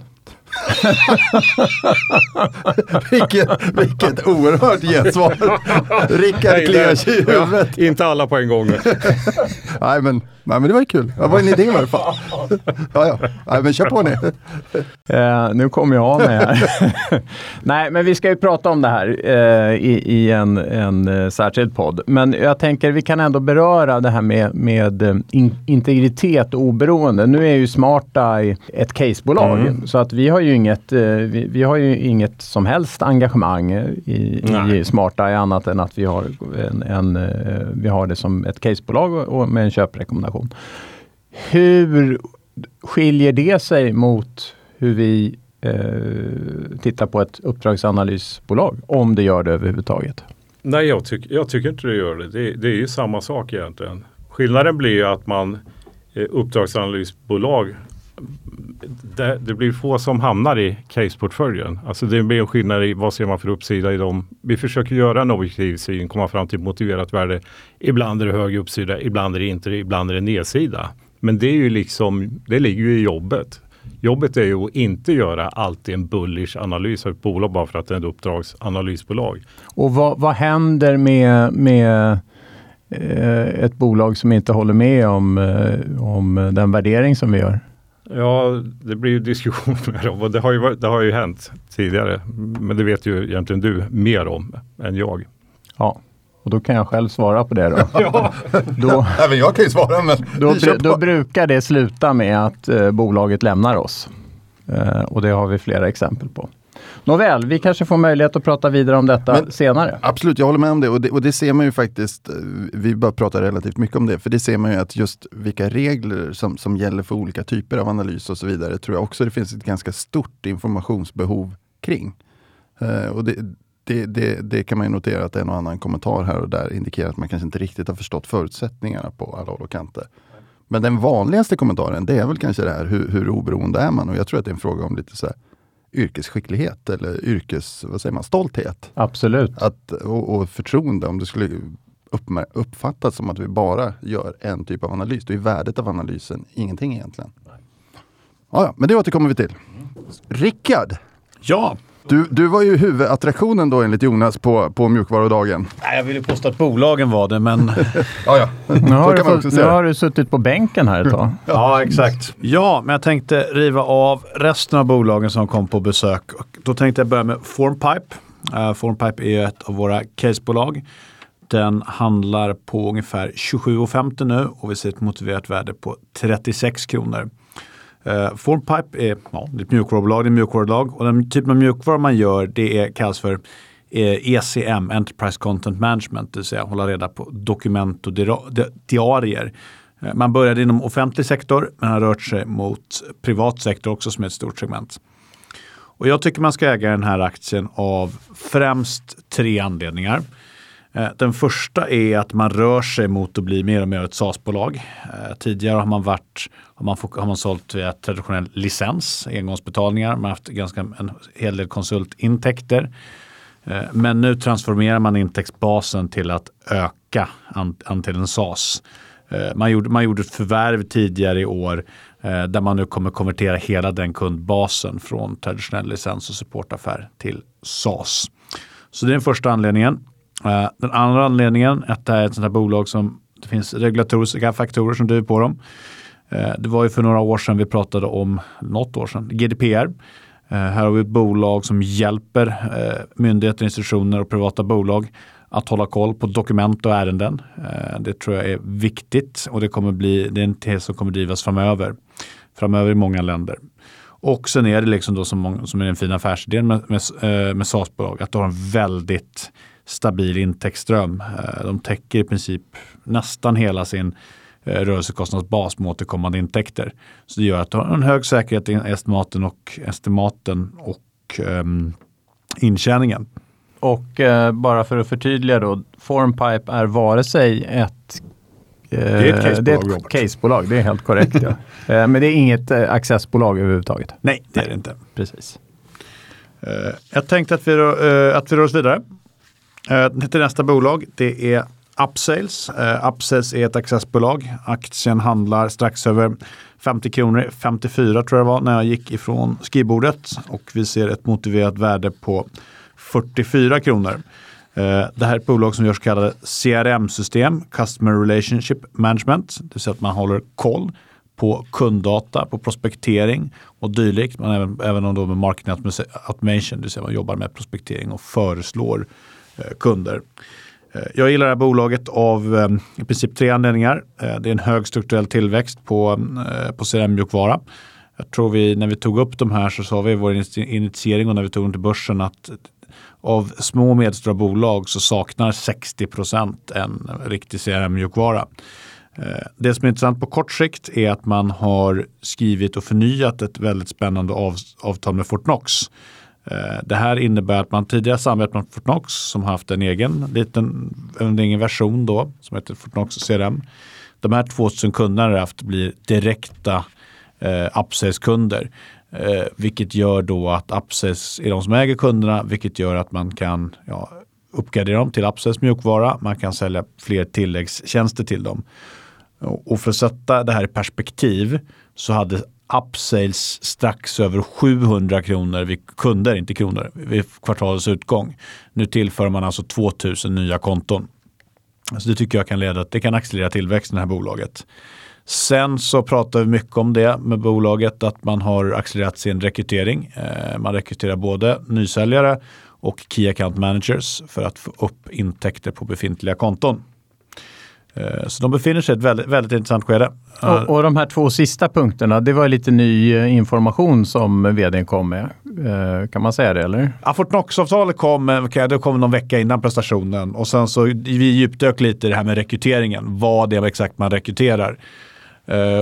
[LAUGHS] vilket, vilket oerhört gensvar. Rickard kliar sig i huvudet. Inte alla på en gång. [LAUGHS] nej, men, nej, men det var ju kul. Det var en idé i alla fall. ja, ja. Nej, men kör på ni. Uh, nu kommer jag av mig här. [LAUGHS] nej, men vi ska ju prata om det här uh, i, i, en, en uh, särskild podd. Men jag tänker vi kan ändå beröra det här med, med in, integritet och oberoende. Nu är ju SmartEye ett casebolag, mm. så att vi har ju inget, vi, vi, har ju inget som helst engagemang i, i SmartEye annat än att vi har, en, en, vi har det som ett casebolag och med en köprekommendation. Hur skiljer det sig mot hur vi eh, tittar på ett uppdragsanalysbolag? Om det gör det överhuvudtaget. Nej, jag, tyck, jag tycker inte det gör det. det. det. är ju samma sak egentligen. Skillnaden blir att man eh, uppdragsanalysbolag det, det, blir få som hamnar i caseportföljen. Alltså det blir en skillnad i vad ser man för uppsida i dem. Vi försöker göra en objektiv syn, komma fram till motiverat värde. Ibland är det hög uppsida, ibland är det inte ibland är det nedsida. Men det är ju liksom, det ligger ju i jobbet. Jobbet är ju att inte göra alltid en bullish analys av ett bolag bara för att det är ett uppdragsanalysbolag. Och vad, vad händer med, med eh, ett bolag som inte håller med om, eh, om den värdering som vi gör? Ja, det blir ju [LAUGHS] diskussioner om och det har ju, det har ju hänt tidigare. Men det vet ju egentligen du mer om än jag. Ja, och då kan jag själv svara på det då. [LAUGHS] ja. då Även jag kan ju svara men då, då brukar det sluta med att eh, bolaget lämnar oss. Eh, och det har vi flera exempel på. Nåväl, vi kanske får möjlighet att prata vidare om detta Men, senare. Absolut, jag håller med om det och, det och det ser man ju faktiskt. Eh, vi bör prata relativt mycket om det, för det ser man ju att just vilka regler som, som gäller för olika typer av analys och så vidare tror jag också det finns ett ganska stort informationsbehov kring. Uh, och det, det, det, det, kan man ju notera att en och annan kommentar här och där indikerar att man kanske inte riktigt har förstått förutsättningarna på alla håll och kanter. Men den vanligaste kommentaren det är väl kanske det här, hur, hur oberoende är man? Och jag tror att det är en fråga om lite så här, yrkesskicklighet eller yrkes, vad säger man, stolthet. Absolut. Att, och, och förtroende, om det skulle uppfattas som att vi bara gör en typ av analys, då är värdet av analysen ingenting egentligen. Ja, ja, men det återkommer vi till. Rickard! Ja, du, du var ju huvudattraktionen då enligt Jonas på, på mjukvarudagen. Nej, jag ville påstå att bolagen var det, men... [LAUGHS] ja, ja. Nu har, du, fått, nu har du suttit på bänken här ett tag. ja, exakt. Ja, men jag tänkte riva av resten av bolagen som kom på besök. Då tänkte jag börja med Formpipe. Uh, Formpipe är ett av våra casebolag. Den handlar på ungefär 27,50 nu och vi ser ett motiverat värde på 36 kronor. Eh, uh, Formpipe är ja, ett mjukvarubolag, det är mjukvarulag och den typen av mjukvara man gör det är, kallas för eh, ECM, Enterprise Content Management, det vill säga hålla reda på dokument och diarier. Eh, man började inom offentlig sektor men har rört sig mot privat sektor också som är ett stort segment. Och jag tycker man ska äga den här aktien av främst tre anledningar. Eh, den första är att man rör sig mot att bli mer och mer ett SaaS-bolag. Eh, tidigare har man, varit, har man, har man sålt via traditionell licens, engångsbetalningar. Man har haft ganska en hel del konsultintäkter. Eh, men nu transformerar man intäktsbasen till att öka andelen SaaS. Man gjorde, man gjorde ett förvärv tidigare i år där man nu kommer konvertera hela den kundbasen från traditionell licens och supportaffär till SaaS. Så det är den första anledningen. Eh, den andra anledningen är att det är ett sånt här bolag som det finns regulatoriska faktorer som driver på dem. Eh, det var ju för några år sedan vi pratade om, något år sedan, GDPR. Eh, här har vi ett bolag som hjälper myndigheter, institutioner och privata bolag att hålla koll på dokument och ärenden. Det tror jag är viktigt och det, kommer bli, det är en tes som kommer drivas framöver. Framöver i många länder. Och sen är det liksom då som, som är den fina affärsidén med, med, med SaaS-bolag, att du har en väldigt stabil intäktsström. Eh, de täcker i princip nästan hela sin eh, rörelsekostnadsbas med återkommande intäkter. Så det gör att du har en hög säkerhet i estimaten och, estimaten och um, intjäningen. Och eh, bara för att förtydliga då, Formpipe är vare sig ett eh, det är ett casebolag. Det är ett casebolag, det är helt korrekt. ja. [LAUGHS] eh, men det är inget accessbolag överhuvudtaget. Nej, det är det inte. Precis. jag tänkte att vi, att vi rör oss vidare Eh, till nästa bolag, det är Upsales. Uh, Upsales är ett accessbolag. Aktien handlar strax över 50 kronor, 54 tror jag det var när jag gick ifrån skrivbordet och vi ser ett motiverat värde på 44 kronor. Uh, det här är ett bolag som gör så kallade CRM-system, Customer Relationship Management, det vill säga att man håller koll på kunddata, på prospektering och dylikt. Men även, även om då med marketing automation, det vill säga man jobbar med prospektering och föreslår eh, Eh, kunder. Eh, jag gillar det här bolaget av eh, i princip tre anledningar. Det är en hög strukturell tillväxt på, på CRM-mjukvara. Jag tror vi, när vi tog upp de här så sa vi i vår initiering och när vi tog dem till börsen att av små och medelstora bolag så saknar 60 procent en riktig CRM-mjukvara. Det som är intressant på kort sikt är att man har skrivit och förnyat ett väldigt spännande avtal med Fortnox. Eh, det här innebär att man tidigare samarbetat med Fortnox som har haft en egen liten en egen version då som heter Fortnox CRM. De här 2000 kunderna har haft blir direkta eh, Upsales-kunder. Eh, vilket gör då att Upsales är de som äger kunderna, vilket gör att man kan ja, uppgradera dem till Upsales mjukvara. Man kan sälja fler tilläggstjänster till dem. Och för att sätta det här i perspektiv så hade Upsales strax över 700 kronor vid kunder, inte kronor, vid kvartalets utgång. Nu tillför man alltså 2000 nya konton. Så det tycker jag kan leda det kan accelerera tillväxten i det här bolaget. Sen så pratar vi mycket om det med bolaget att man har accelererat sin rekrytering. Eh, man rekryterar både nysäljare och Key Account Managers för att få upp intäkter på befintliga konton. Eh, så de befinner sig i ett väldigt, väldigt intressant skede. Och, och, de här två sista punkterna, det var lite ny eh, information som vdn kom med. Eh, kan man säga det eller? Ja, Fortnox-avtalet kom, det kom någon vecka innan prestationen och sen så vi djupdök lite i det här med rekryteringen. Vad det är exakt man rekryterar.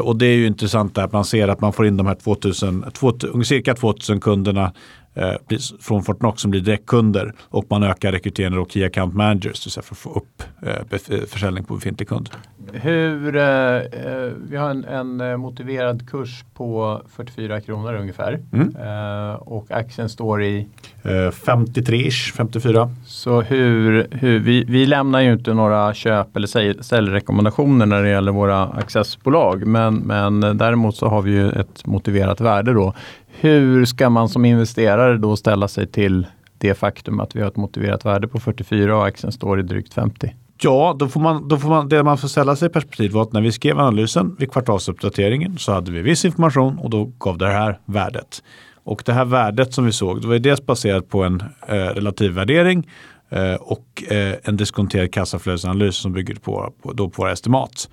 och det är ju intressant att man ser att man får in de här 2000, 2000 cirka 2000 kunderna eh, från Fortnox som blir direktkunder och man ökar rekryteringen av Key Account Managers för att få upp eh, försäljning på befintlig kund. Hur, eh, eh, vi har en, en, eh, motiverad kurs på 44 kronor ungefär mm. eh, och aktien står i 53-ish, 54. Så hur, hur vi, vi lämnar ju inte några köp eller säljrekommendationer när det gäller våra accessbolag men, men däremot så har vi ju ett motiverat värde då. Hur ska man som investerare då ställa sig till det faktum att vi har ett motiverat värde på 44 och aktien står i drygt 50? Ja, då får man, då får man, det man får ställa sig i perspektiv var att när vi skrev analysen vid kvartalsuppdateringen så hade vi viss information och då gav det här värdet. Och det här värdet som vi såg, det var dels baserat på en eh, relativ värdering eh, och eh, en diskonterad kassaflödesanalys som bygger på, på, då på våra estimat.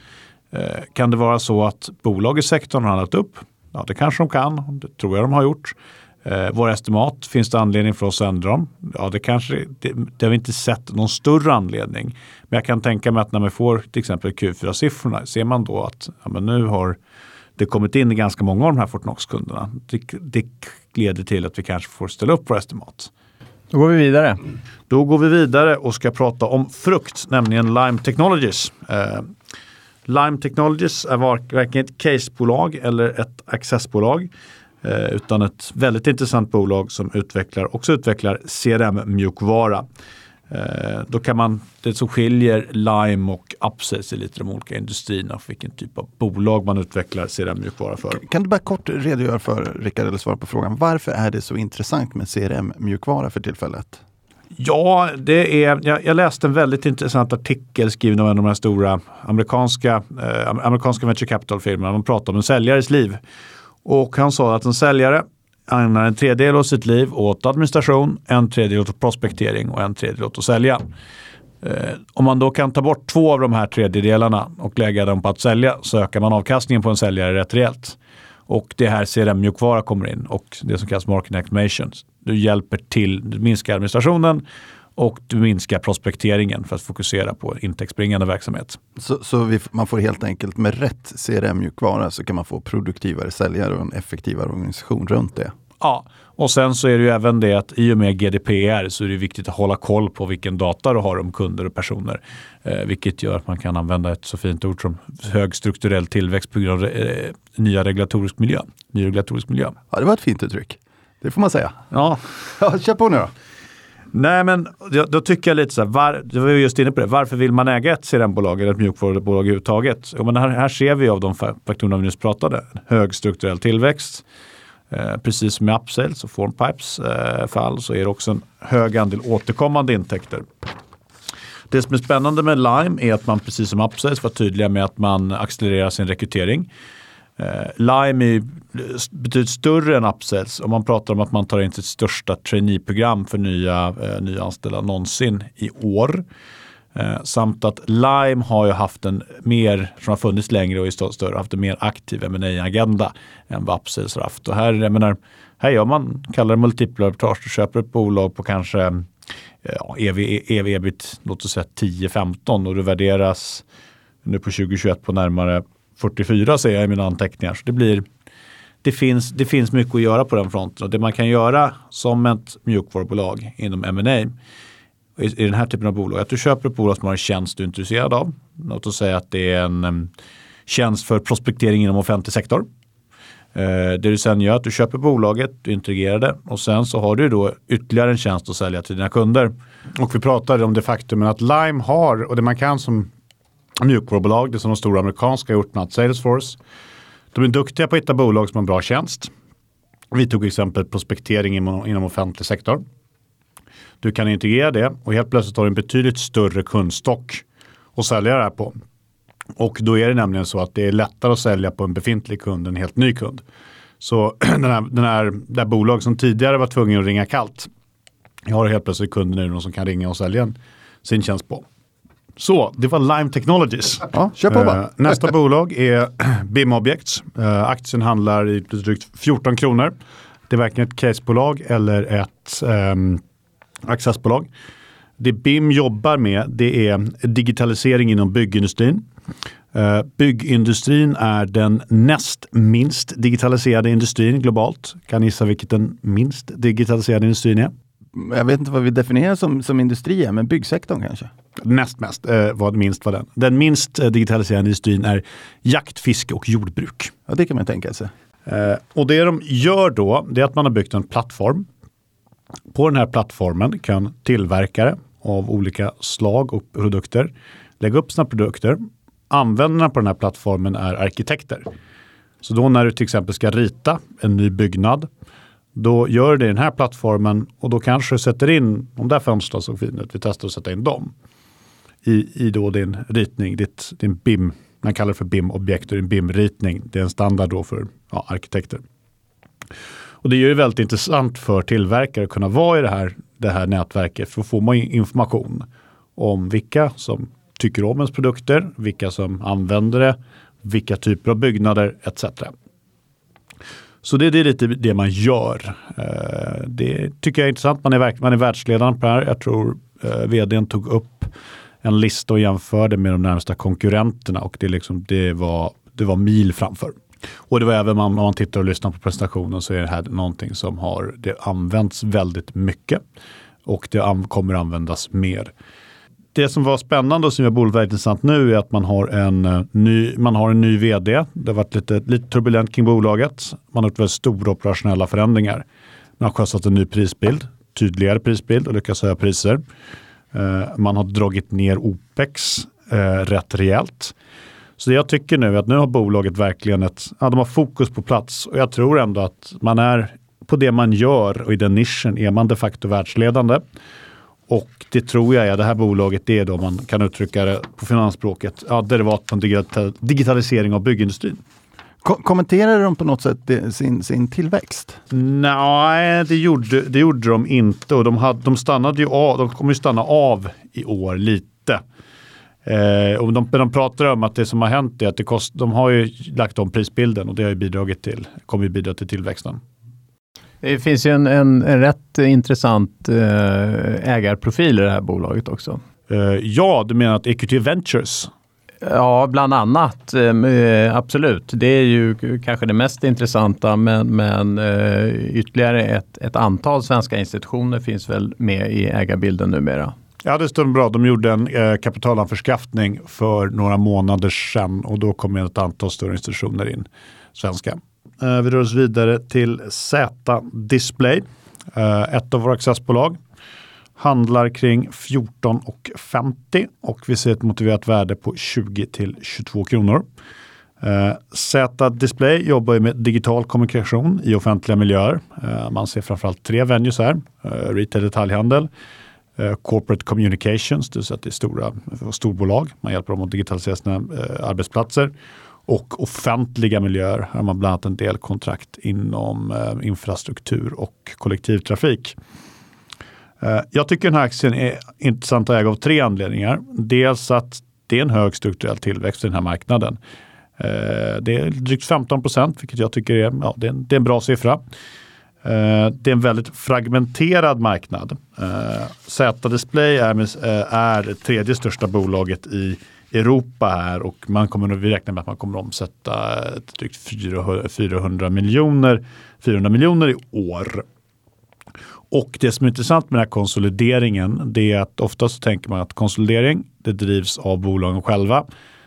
Eh, kan det vara så att bolag i sektorn har handlat upp Ja, det kanske de kan. Det tror jag de har gjort. Eh, våra estimat, finns det anledning för oss att ändra dem? Ja, det kanske det, det har vi inte sett någon större anledning. Men jag kan tänka mig att när man får till exempel Q4-siffrorna, ser man då att ja, men nu har det kommit in ganska många av de här Fortnox-kunderna. Det, det leder till att vi kanske får ställa upp våra estimat. Då går vi vidare. Då går vi vidare och ska prata om frukt, nämligen Lime Technologies. Eh, Lime Technologies är varken ett casebolag eller ett accessbolag eh, utan ett väldigt intressant bolag som utvecklar, också utvecklar CRM-mjukvara. Eh, då kan man, det som skiljer Lime och Upsales är lite de olika industrierna och vilken typ av bolag man utvecklar CRM-mjukvara för. Kan du bara kort redogöra för, Rickard, eller svara på frågan, varför är det så intressant med CRM-mjukvara för tillfället? Ja, det är, jag, jag, läste en väldigt intressant artikel skriven av en av de här stora amerikanska, eh, amerikanska venture capital-firmorna. De pratar om en säljares liv. Och han sa att en säljare ägnar en tredjedel av sitt liv åt administration, en tredjedel åt prospektering och en tredjedel åt att sälja. Eh, om man då kan ta bort två av de här tredjedelarna och lägga dem på att sälja så ökar man avkastningen på en säljare rätt rejält. Och det här CRM-mjukvara kommer in och det som kallas marketing automation. Du hjälper till, du minskar administrationen och du minskar prospekteringen för att fokusera på intäktsbringande verksamhet. Så, så vi, man får helt enkelt med rätt CRM-mjukvara så kan man få produktivare säljare och en effektivare organisation runt det? Ja, och sen så är det ju även det att i och med GDPR så är det viktigt att hålla koll på vilken data du har om kunder och personer. Eh, vilket gör att man kan använda ett så fint ord som hög strukturell tillväxt på grund av eh, nya regulatorisk miljö. Ny regulatorisk miljö. Ja, det var ett fint uttryck. Det får man säga. Ja. ja kör på nu då. Nej, men då, tycker jag lite så här, var, var just inne på det, varför vill man äga ett CRM-bolag eller ett mjukvarubolag överhuvudtaget? Jo, men här, här ser vi av de faktorerna vi nyss pratade, hög strukturell tillväxt, eh, precis som i Upsales och Formpipes eh, fall så är det också en hög andel återkommande intäkter. Det som är spännande med Lime är att man precis som Upsales var tydliga med att man accelererar sin rekrytering. Eh, Lime är eh, betydligt större än Upsells och man pratar om att man tar in sitt största traineeprogram för nya, eh, nya anställda någonsin i år. Eh, samt att Lime har ju haft en mer, som har funnits längre och är större, haft en mer aktiv ma agenda än vad Upsells har haft. Och här, jag menar, här gör man, kallar det multiplarbitrage, du köper ett bolag på kanske eh, ja, EV, e-, EV, ebit, låt oss säga 10-15 och det värderas nu på 2021 på närmare 44 ser jag i mina anteckningar. Så det, blir, det, finns, det finns mycket att göra på den fronten och det man kan göra som ett mjukvarubolag inom M&A i, i den här typen av bolag, att du köper ett bolag som har en tjänst du är intresserad av. Låt oss säga att det är en um, tjänst för prospektering inom offentlig sektor. Eh, det du sen gör är att du köper bolaget, du integrerar det och sen så har du då ytterligare en tjänst att sälja till dina kunder. Och vi pratade om det faktum att Lime har, och det man kan som mjukvarubolag, det som de stora amerikanska har gjort, bland Salesforce. De är duktiga på att hitta bolag som har en bra tjänst. Vi tog exempel prospektering inom, offentlig sektor. Du kan integrera det och helt plötsligt har du en betydligt större kundstock att sälja det här på. Och då är det nämligen så att det är lättare att sälja på en befintlig kund än en helt ny kund. Så [CLEARS THROAT] den här, den här, det här bolag som tidigare var tvungen att ringa kallt. Jag har helt plötsligt kunder nu som kan ringa och sälja sin tjänst på. Så, det var Lime Technologies. Ja, kör på bara. Uh, [LAUGHS] nästa bolag är [CLEARS THROAT] BIM Objects. Uh, aktien handlar i drygt 14 kronor. Det är varken ett casebolag eller ett um, accessbolag. Det BIM jobbar med det är digitalisering inom byggindustrin. Uh, byggindustrin är den näst minst digitaliserade industrin globalt. Kan ni gissa vilket den minst digitaliserade industrin är? Jag vet inte vad vi definierar som, som industri, men byggsektorn kanske? näst mest, eh, vad minst var den. Den minst eh, digitaliserade industrin är jakt, fiske och jordbruk. Ja, det kan man tänka sig. Eh, och det de gör då, det är att man har byggt en plattform. På den här plattformen kan tillverkare av olika slag och produkter lägga upp sina produkter. Användarna på den här plattformen är arkitekter. Så då när du till exempel ska rita en ny byggnad då gör du det i den här plattformen och då kanske du sätter in, de där fönstren såg fina ut, vi testar att sätta in dem i, i då din ritning, ditt, din BIM, man kallar det för BIM-objekt och din BIM-ritning. Det är en standard då för ja, arkitekter. Och det är ju väldigt intressant för tillverkare att kunna vara i det här, det här nätverket för då får man information om vilka som tycker om ens produkter, vilka som använder det, vilka typer av byggnader etc. Så det, det är lite det man gör. Eh, det tycker jag är intressant. Man är, man är världsledande på det här. Jag tror eh, vdn tog upp en lista och jämförde med de närmsta konkurrenterna och det, liksom, det, var, det var mil framför. Och det var även om man tittar och lyssnar på presentationen så är det här någonting som har det använts väldigt mycket och det kommer användas mer. Det som var spännande och som jag borde intressant nu är att man har en eh, ny, man har en ny vd. Det har varit lite, lite turbulent kring bolaget. Man har gjort väldigt stora operationella förändringar. Man har sjösatt en ny prisbild, tydligare prisbild och lyckats höja priser. Eh, man har dragit ner OPEX eh, rätt rejält. Så jag tycker nu att nu har bolaget verkligen ett, ja, de har fokus på plats och jag tror ändå att man är på det man gör och i den nischen är man de facto världsledande. Och det tror jag är, det här bolaget, det är då man kan uttrycka det på finansspråket, ja, derivat på en digitalisering av byggindustrin. Kom kommenterade de på något sätt sin, sin tillväxt? Nej, det gjorde, det gjorde de inte och de, hade, de stannade ju av, de kommer ju stanna av i år lite. Eh, och de, de pratar om att det som har hänt är att det kost, de har ju lagt om prisbilden och det har ju bidragit till, kommer ju bidra till tillväxten. Det finns ju en, en, en rätt intressant eh, ägarprofil i det här bolaget också. Eh, ja, du menar att Equity Ventures Ja, bland annat. Eh, absolut. Det är ju kanske det mest intressanta men, men ytterligare ett, ett antal svenska institutioner finns väl med i ägarbilden numera. Ja, det stämmer bra. De gjorde en eh, kapitalanförskaffning för några månader sedan och då kom ett antal större institutioner in, svenska. Eh, vi rör oss vidare till Z Display, eh, ett av våra accessbolag. handlar kring 14,50 och vi ser ett motiverat värde på 20 till 22 kronor. Eh, Z Display jobbar med digital kommunikation i offentliga miljöer. Eh, man ser framförallt tre venues här. Eh, retail detaljhandel, Eh, corporate communications, det vill säga att det är stora storbolag. Man hjälper dem att digitalisera sina eh, arbetsplatser. Och offentliga miljöer här har man bland annat en del kontrakt inom eh, infrastruktur och kollektivtrafik. Jag tycker den här aktien är intressant att äga av tre anledningar. Dels att det är en hög strukturell tillväxt i den här marknaden. Det är drygt 15 procent, vilket jag tycker är, ja, det är, en, det är en bra siffra. Eh, det är en väldigt fragmenterad marknad. Eh, Z-Display är, eh, är det tredje största bolaget i Europa här och man kommer, vi räknar med att man kommer omsätta drygt 400 miljoner, 400 miljoner i år. Och det som är intressant med den här konsolideringen, det är att ofta så tänker man att konsolidering, det drivs av bolagen själva.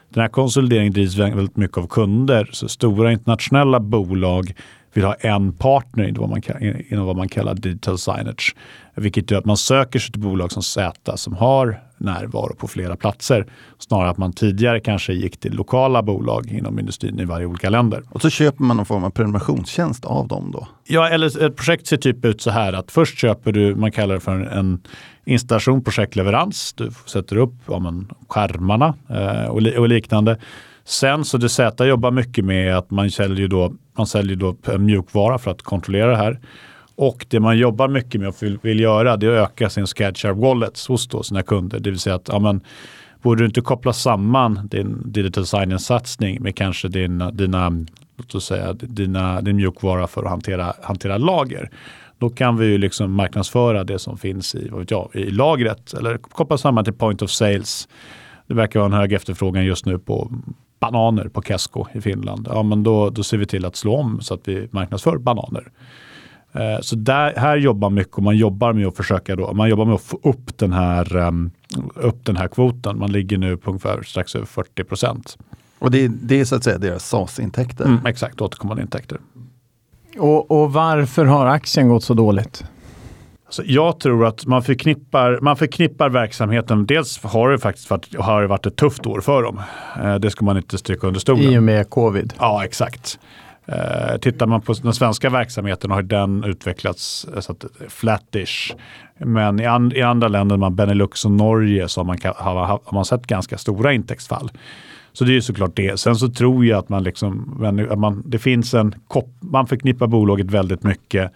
Den här konsolideringen drivs väldigt mycket av kunder. Så stora internationella bolag vill ha en partner inom vad man, inom vad man kallar digital signage. Vilket gör att man söker sig till bolag som Z som har närvaro på flera platser. Snarare att man tidigare kanske gick till lokala bolag inom industrin i varje olika länder. Och så köper man någon form av prenumerationstjänst av dem då? Ja, eller ett projekt ser typ ut så här att först köper du, man kallar det för en installation, projektleverans. Du sätter upp ja, men, skärmarna eh, och, li och liknande. Sen så det Z jobbar mycket med att man säljer då, man säljer då mjukvara för att kontrollera det här. Och det man jobbar mycket med och vill, vill göra det är att öka sin Skadshare Wallets hos då sina kunder. Det vill säga att ja, men, borde du inte koppla samman din digital design satsning med kanske din, dina, låt oss säga, dina, din mjukvara för att hantera, hantera lager. Då kan vi ju liksom marknadsföra det som finns i, vad vet jag, i lagret eller koppla samman till point of sales. Det verkar vara en hög efterfrågan just nu på bananer på Kesko i Finland. Ja, men då, då ser vi till att slå om så att vi marknadsför bananer. Eh, så där, här jobbar mycket och man jobbar med att försöka då, man jobbar med att få upp den här, um, upp den här kvoten. Man ligger nu på ungefär strax över 40 procent. Och det, det är så att säga deras SAS-intäkter? Mm, exakt, återkommande intäkter. Och, och, varför har aktien gått så dåligt? Så jag tror att man förknippar, man förknippar verksamheten. Dels har det faktiskt varit, har det varit ett tufft år för dem. Eh, det ska man inte stryka under stolen. I och med covid? Ja, exakt. Eh, tittar man på den svenska verksamheten har den utvecklats så att, flattish. Men i, and, i andra länder, man Benelux och Norge, så har man, har, har man sett ganska stora intäktsfall. Så det är ju såklart det. Sen så tror jag att man liksom, man, det finns en man förknippar bolaget väldigt mycket eh,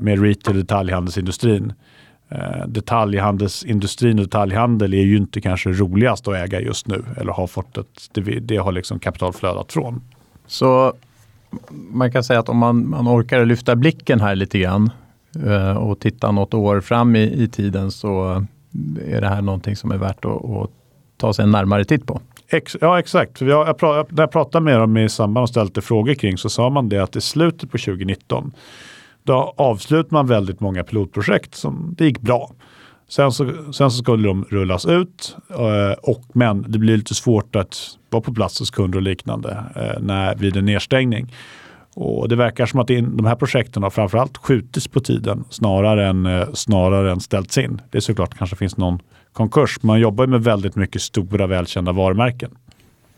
med retail detaljhandelsindustrin. Eh, detaljhandelsindustrin och detaljhandel är ju inte kanske roligast att äga just nu eller har fått ett, det, har liksom kapitalflödat från. Så man kan säga att om man, man orkar lyfta blicken här lite grann eh, och titta något år fram i, i, tiden så är det här någonting som är värt att, att ta sig en närmare titt på. Ex, ja exakt. För jag, jag, när jag pratade med dem i samband och ställde frågor kring så sa man det att i slutet på 2019 då avslutar man väldigt många pilotprojekt som det gick bra. Sen så, sen så skulle de rullas ut, eh, och, men det blir lite svårt att vara på plats hos kunder och liknande eh, när, vid en nedstängning. Och det verkar som att de här projekten har framförallt skjutits på tiden snarare än, eh, snarare än ställts in. Det är såklart kanske finns någon konkurs. Man jobbar med väldigt mycket stora välkända varumärken.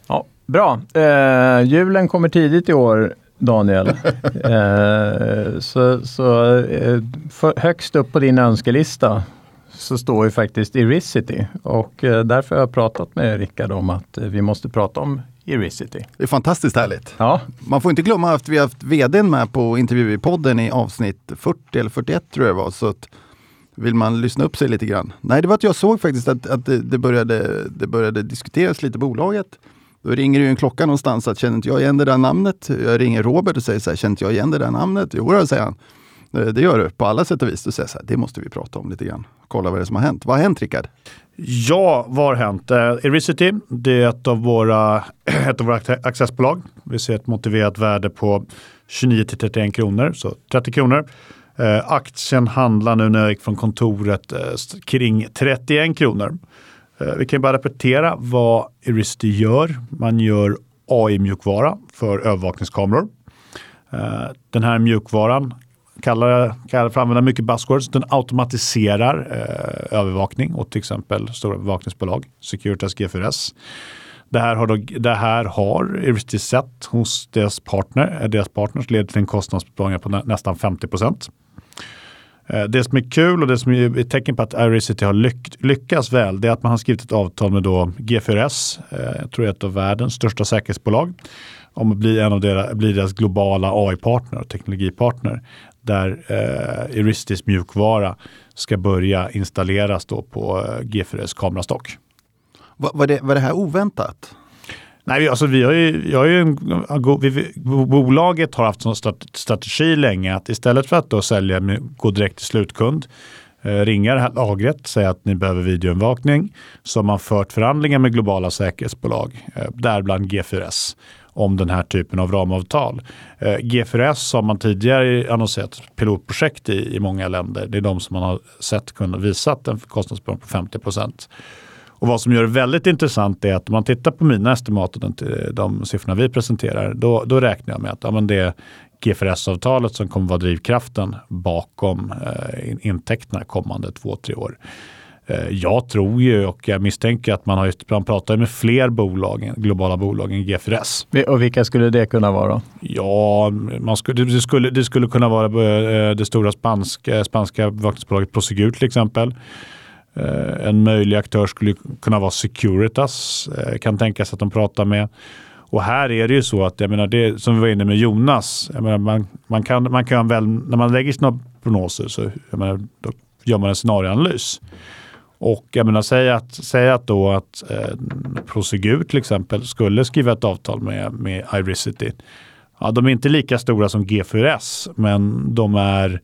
Ja, bra. Eh, julen kommer tidigt i år. Daniel. [LAUGHS] eh, så så eh, högst upp på din önskelista så står ju faktiskt Iricity och eh, därför har jag pratat med Rickard om att eh, vi måste prata om Iricity. Det är fantastiskt härligt. Ja. Man får inte glömma att vi har haft vdn med på intervju i podden i avsnitt 40 eller 41 tror jag det var. Så att vill man lyssna upp sig lite grann. Nej, det var att jag såg faktiskt att, att det, det, började, det började diskuteras lite bolaget. Då ringer det ju en klocka någonstans att känner inte jag igen det där namnet? Jag ringer Robert och säger så här, känner inte jag igen det där namnet? Jo, då, säger han. Eh, det gör du på alla sätt och vis. Du säger så här, det måste vi prata om lite grann. Kolla vad det är som har hänt. Vad har hänt Rickard? Ja, vad har hänt? Eh, uh, Ericity, det är ett av våra, [CLEARS THROAT] ett av våra accessbolag. Vi ser ett motiverat värde på 29 till 31 kronor, så 30 kronor. Eh, aktien handlar nu när jag gick från kontoret kring 31 kronor. Eh, vi kan bara repetera vad Ericity gör. Man gör AI-mjukvara för övervakningskameror. Eh, den här mjukvaran kallar, kallar för att använda mycket buzzwords. Den automatiserar eh, övervakning åt till exempel stora bevakningsbolag, Securitas GFRS. Det här har, då, det här har Iristy sett hos deras partner. Eh, deras partners leder till en kostnadsbesparing på nä, nästan 50 procent. Eh, det som är kul och det som är ett tecken på att Irisity har lyck, lyckats väl, det är att man har skrivit ett avtal med då G4S, eh, jag tror det är ett av världens största säkerhetsbolag, om att bli en av deras, bli deras globala AI-partner och teknologipartner. Där eh, Iristis mjukvara ska börja installeras då på eh, G4S kamerastock. Var, var, det, var det här oväntat? Nej, alltså vi har ju, jag har ju en, vi, bolaget har haft som strategi länge att istället för att då sälja, gå direkt till slutkund, eh, ringa det här lagret, säga att ni behöver videoövervakning, så har man fört förhandlingar med globala säkerhetsbolag, eh, däribland G4S, om den här typen av ramavtal. Eh, G4S har man tidigare annonserat pilotprojekt i, i många länder. Det är de som man har sett kunna visa en kostnadsbörda på 50 procent. Och vad som gör det väldigt intressant är att om man tittar på mina estimat och de siffrorna vi presenterar, då, då räknar jag med att ja, men det är GFRS-avtalet som kommer vara drivkraften bakom eh, intäkterna kommande två, tre år. Eh, jag tror ju och jag misstänker att man, har, man pratar med fler bolag, globala bolag än GFRS. Och vilka skulle det kunna vara? Ja, man skulle, det, skulle, det skulle kunna vara eh, det stora spanska, spanska bevakningsbolaget Prosegur till exempel. Eh, en möjlig aktör skulle kunna vara Securitas, eh, kan tänkas att de pratar med. Och här är det ju så att, jag menar det som vi var inne med Jonas, jag menar, man, man, kan, man kan väl, när man lägger sina prognoser så jag menar, då gör man en scenarioanalys. Och jag menar, säg att, säg att då att eh, Prosegur till exempel skulle skriva ett avtal med, med Iricity. Ja, de är inte lika stora som G4S, men de är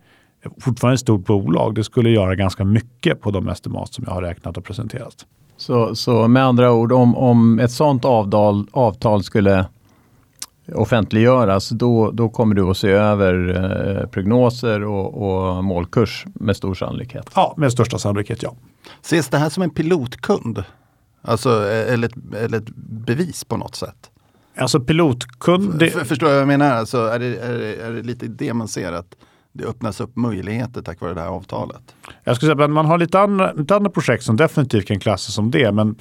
fortfarande ett stort bolag. Det skulle göra ganska mycket på de estimat som jag har räknat och presenterat. Så, så med andra ord, om, om ett sådant avtal, avtal skulle offentliggöras, då, då kommer du att se över eh, prognoser och, och, målkurs med stor sannolikhet? Ja, med största sannolikhet ja. Ses det här som en pilotkund? Alltså, eh, eller ett, eller ett bevis på något sätt? Alltså pilotkund... Det... Förstår du vad jag menar? Alltså, är, det, är, det, är det lite det man ser? att det öppnas upp möjligheter tack vare det här avtalet. Jag skulle säga att man har lite andra, lite andra projekt som definitivt kan klassas som det. Men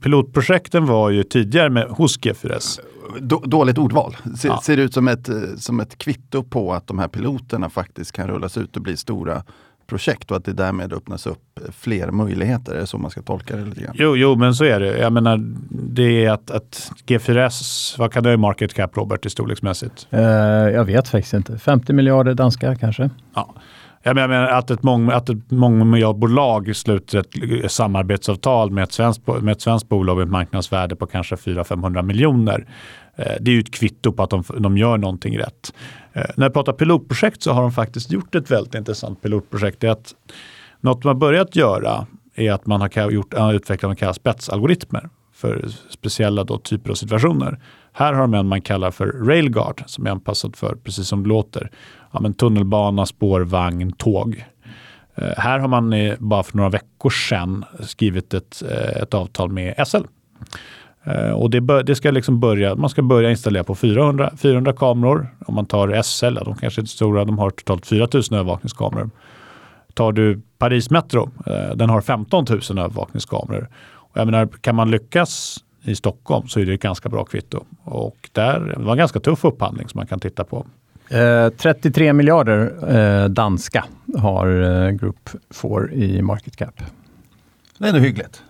pilotprojekten var ju tidigare med, hos G4S. dåligt ordval. Ser, ja. ser ut som ett, som ett kvitto på att de här piloterna faktiskt kan rullas ut och bli stora projekt och att det därmed öppnas upp fler möjligheter. Är det så man ska tolka det lite grann? Jo, jo men så är det. Jag menar, det är att, att G4S, vad kan det i market cap Robert i storleksmässigt? Uh, jag vet faktiskt inte. 50 miljarder danska kanske? Ja. Jag menar att ett, mång, att ett mångmiljardbolag sluter ett samarbetsavtal med ett, svenskt, med ett svenskt bolag med ett marknadsvärde på kanske 400-500 miljoner. Eh, det är ju ett kvitto på att de, de gör någonting rätt. Eh, när jag pratar pilotprojekt så har de faktiskt gjort ett väldigt intressant pilotprojekt. Det är att något man börjat göra är att man har gjort, eh, utvecklat vad kallas spetsalgoritmer för speciella då typer av situationer. Här har de en man kallar för Railguard som är anpassad för, precis som det låter, ja, men tunnelbana, spårvagn, tåg. Eh, här har man eh, bara för några veckor sedan skrivit ett, eh, ett avtal med SL. Eh, och det, bör, det, ska liksom börja, man ska börja installera på 400, 400 kameror. Om man tar SL, de kanske är inte stora, de har totalt 4000 övervakningskameror. Tar du Paris Metro, eh, den har 15 000 övervakningskameror. Och jag menar, kan man lyckas i Stockholm så är det ett ganska bra kvitto. Och där, det var en ganska tuff upphandling som man kan titta på. Eh, 33 miljarder eh, danska har eh, Group 4 i market cap. Det är ändå hyggligt.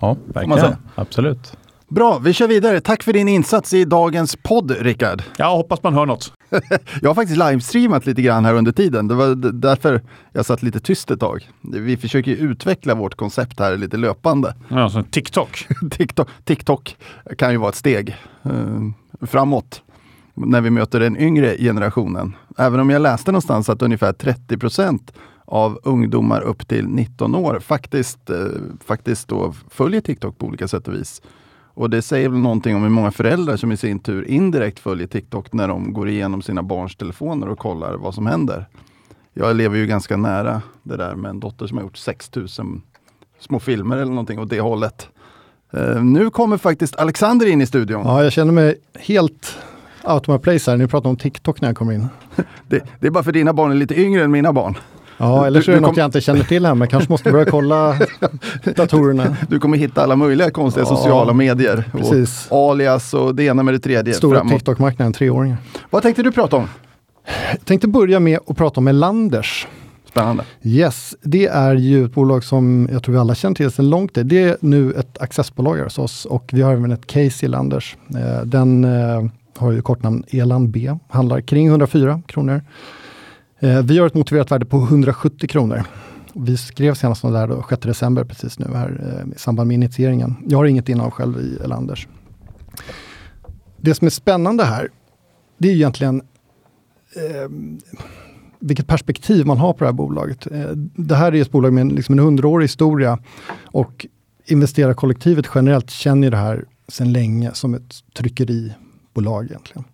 Ja, verkligen. Absolut. Bra, vi kör vidare. Tack för din insats i dagens podd, Rickard. Jag hoppas man hör något. [LAUGHS] jag har faktiskt livestreamat lite grann här under tiden. Det var därför jag satt lite tyst ett tag. Vi försöker utveckla vårt koncept här lite löpande. Ja, så TikTok. [LAUGHS] TikTok. TikTok kan ju vara ett steg uh, framåt när vi möter den yngre generationen. Även om jag läste någonstans att ungefär 30 procent av ungdomar upp till 19 år faktiskt, eh, faktiskt då följer TikTok på olika sätt och vis. Och det säger väl någonting om hur många föräldrar som i sin tur indirekt följer TikTok när de går igenom sina barns telefoner och kollar vad som händer. Jag lever ju ganska nära det där med en dotter som har gjort 6000 små filmer eller någonting åt det hållet. Uh, nu kommer faktiskt Alexander in i studion. Ja, jag känner mig helt out of my place här. Ni pratar om TikTok när jag kommer in. [LAUGHS] Det, det är bara för dina barn är lite yngre än mina barn. Ja, eller så är det något jag inte känner till här, men kanske måste börja kolla [LAUGHS] datorerna. Du kommer hitta alla möjliga konstiga ja, sociala medier. Precis. Och alias och det ena med det tredje. Stora TikTok-marknaden, treåringar. Vad tänkte du prata om? Jag tänkte börja med att prata om Elanders. Spännande. Yes, det är ju ett bolag som jag tror vi alla känner till sedan långt. Det är nu ett accessbolag hos oss och vi har även ett case i Elanders. Eh, den eh, har ju kortnamn Eland B, handlar kring 104 kronor. Eh, vi har ett motiverat värde på 170 kronor. Vi skrev senast där då, 6 december precis nu här eh, i samband med initieringen. Jag har inget innehav själv i Elanders. Det som är spännande här, det är egentligen eh, vilket perspektiv man har på det här bolaget. Eh, det här är ett bolag med liksom en hundraårig historia och investerarkollektivet generellt känner det här sedan länge som ett tryckeribolag egentligen.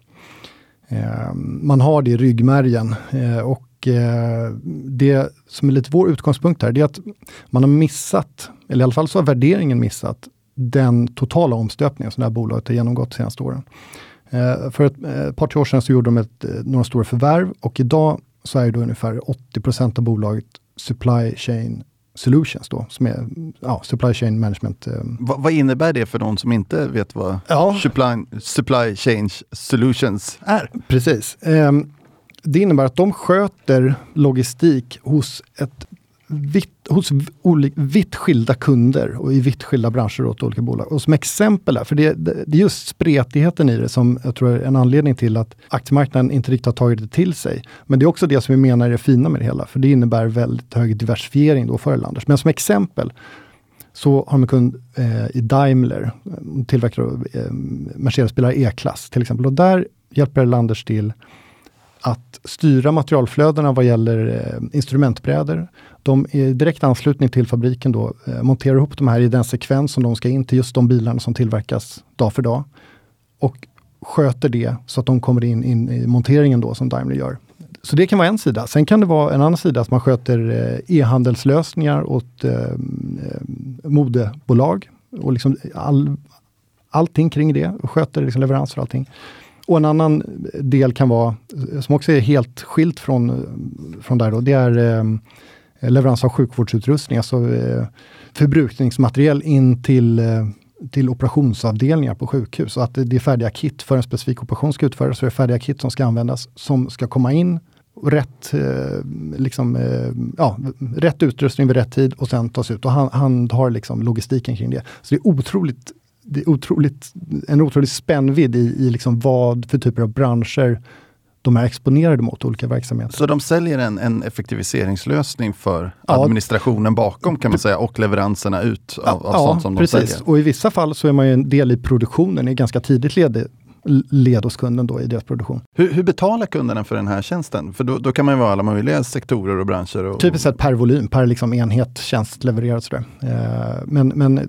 Eh, man har det i ryggmärgen eh, och eh, det som är lite vår utgångspunkt här, det är att man har missat, eller i alla fall så har värderingen missat, den totala omstöpningen som det här bolaget har genomgått de senaste åren. Eh, för eh, ett, par, tre år sedan så gjorde de ett, några stora förvärv och idag så är det ungefär 80% av bolaget supply chain solutions då, som är ja, supply chain management. Eh. Va, vad innebär det för någon som inte vet vad ja. supply, supply chain solutions är? Precis. Eh, det innebär att de sköter logistik hos ett vitt, hos vitt skilda kunder och i vitt skilda branscher åt olika bolag. Och som exempel, här, för det, det, är just spretigheten i det som jag tror är en anledning till att aktiemarknaden inte riktigt har tagit det till sig. Men det är också det som vi menar är det fina med det hela, för det innebär väldigt hög diversifiering då för Elanders. Men som exempel så har de en kund eh, i Daimler, eh, tillverkare av eh, Mercedes-bilar E-klass till exempel. Och där hjälper Erlanders till att styra materialflödena vad gäller eh, instrumentbrädor. De är i direkt anslutning till fabriken då eh, monterar ihop de här i den sekvens som de ska in till just de bilarna som tillverkas dag för dag. Och sköter det så att de kommer in, in i monteringen då som Daimler gör. Så det kan vara en sida. Sen kan det vara en annan sida att man sköter eh, e-handelslösningar åt eh, eh, modebolag. Och liksom all, allting kring det. Och sköter liksom leveranser och allting. Och en annan del kan vara, som också är helt skilt från, från där då, det är eh, leverans av sjukvårdsutrustning, alltså eh, in till, eh, till operationsavdelningar på sjukhus. Så att det är färdiga kit för en specifik operation ska utföras, så det är färdiga kit som ska användas, som ska komma in rätt, eh, liksom, eh, ja, rätt utrustning vid rätt tid och sen tas ut. Och han, han har liksom logistiken kring det. Så det är otroligt det är otroligt, en otrolig spännvidd i, i liksom vad för typer av branscher de är exponerade mot olika verksamheter. Så de säljer en, en effektiviseringslösning för ja. administrationen bakom kan man säga och leveranserna ut av, av ja, sånt som precis. de säljer? Och i vissa fall så är man ju en del i produktionen i ganska tidigt led, led hos kunden då i deras produktion. Hur, hur betalar kunderna för den här tjänsten? För då, då kan man ju vara alla möjliga sektorer och branscher. Och, Typiskt sett per volym, per liksom enhet tjänst levererat. Sådär. Eh, men, men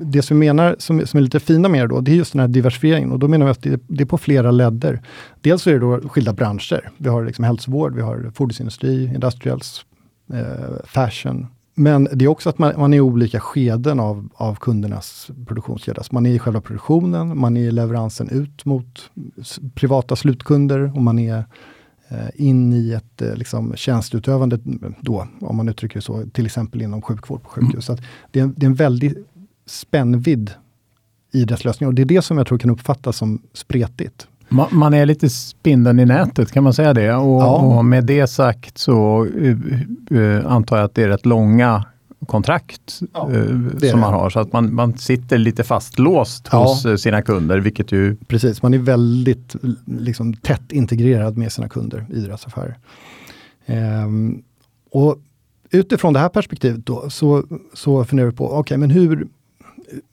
det som vi menar som, som är lite fina med det då, det är just den här diversifieringen och då menar vi att det, det är på flera ledder. Dels så är det då skilda branscher. Vi har liksom hälsovård, vi har fordonsindustri, industrials, eh, fashion, men det är också att man, man är i olika skeden av, av kundernas produktionskedja. Man är i själva produktionen, man är i leveransen ut mot privata slutkunder och man är eh, in i ett eh, liksom, tjänsteutövande då, om man uttrycker det så, till exempel inom sjukvård på sjukhus. Mm. Så det, är, det är en väldig spännvidd i dess lösningar och det är det som jag tror kan uppfattas som spretigt. Man är lite spindeln i nätet, kan man säga det? Och, ja. och med det sagt så uh, uh, antar jag att det är rätt långa kontrakt ja, uh, som man har. Så att man, man sitter lite fastlåst ja. hos sina kunder, vilket ju... Precis, man är väldigt liksom, tätt integrerad med sina kunder i deras affärer. Um, och utifrån det här perspektivet då, så, så funderar vi på, okej, okay, men hur,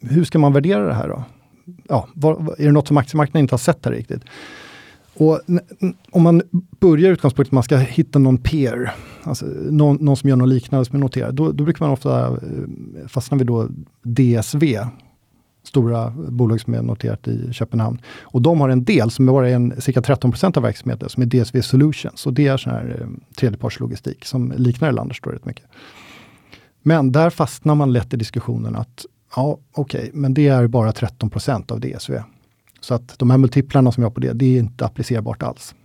hur ska man värdera det här då? Ja, var, är det något som aktiemarknaden inte har sett här riktigt? Och om man börjar utgångspunkten att man ska hitta någon peer, alltså någon, någon som gör något liknande som är noterad, då, då brukar man ofta eh, fastna vid då DSV, stora bolag som är noterat i Köpenhamn. Och de har en del som bara är en, cirka 13% av verksamheten som är DSV Solutions. Och det är sån här eh, tredjepartslogistik som liknar Elanders rätt mycket. Men där fastnar man lätt i diskussionen att ja, okej, okay, men det är bara 13% av DSV. Så att de här multiplarna som jag har på det, det är inte applicerbart alls.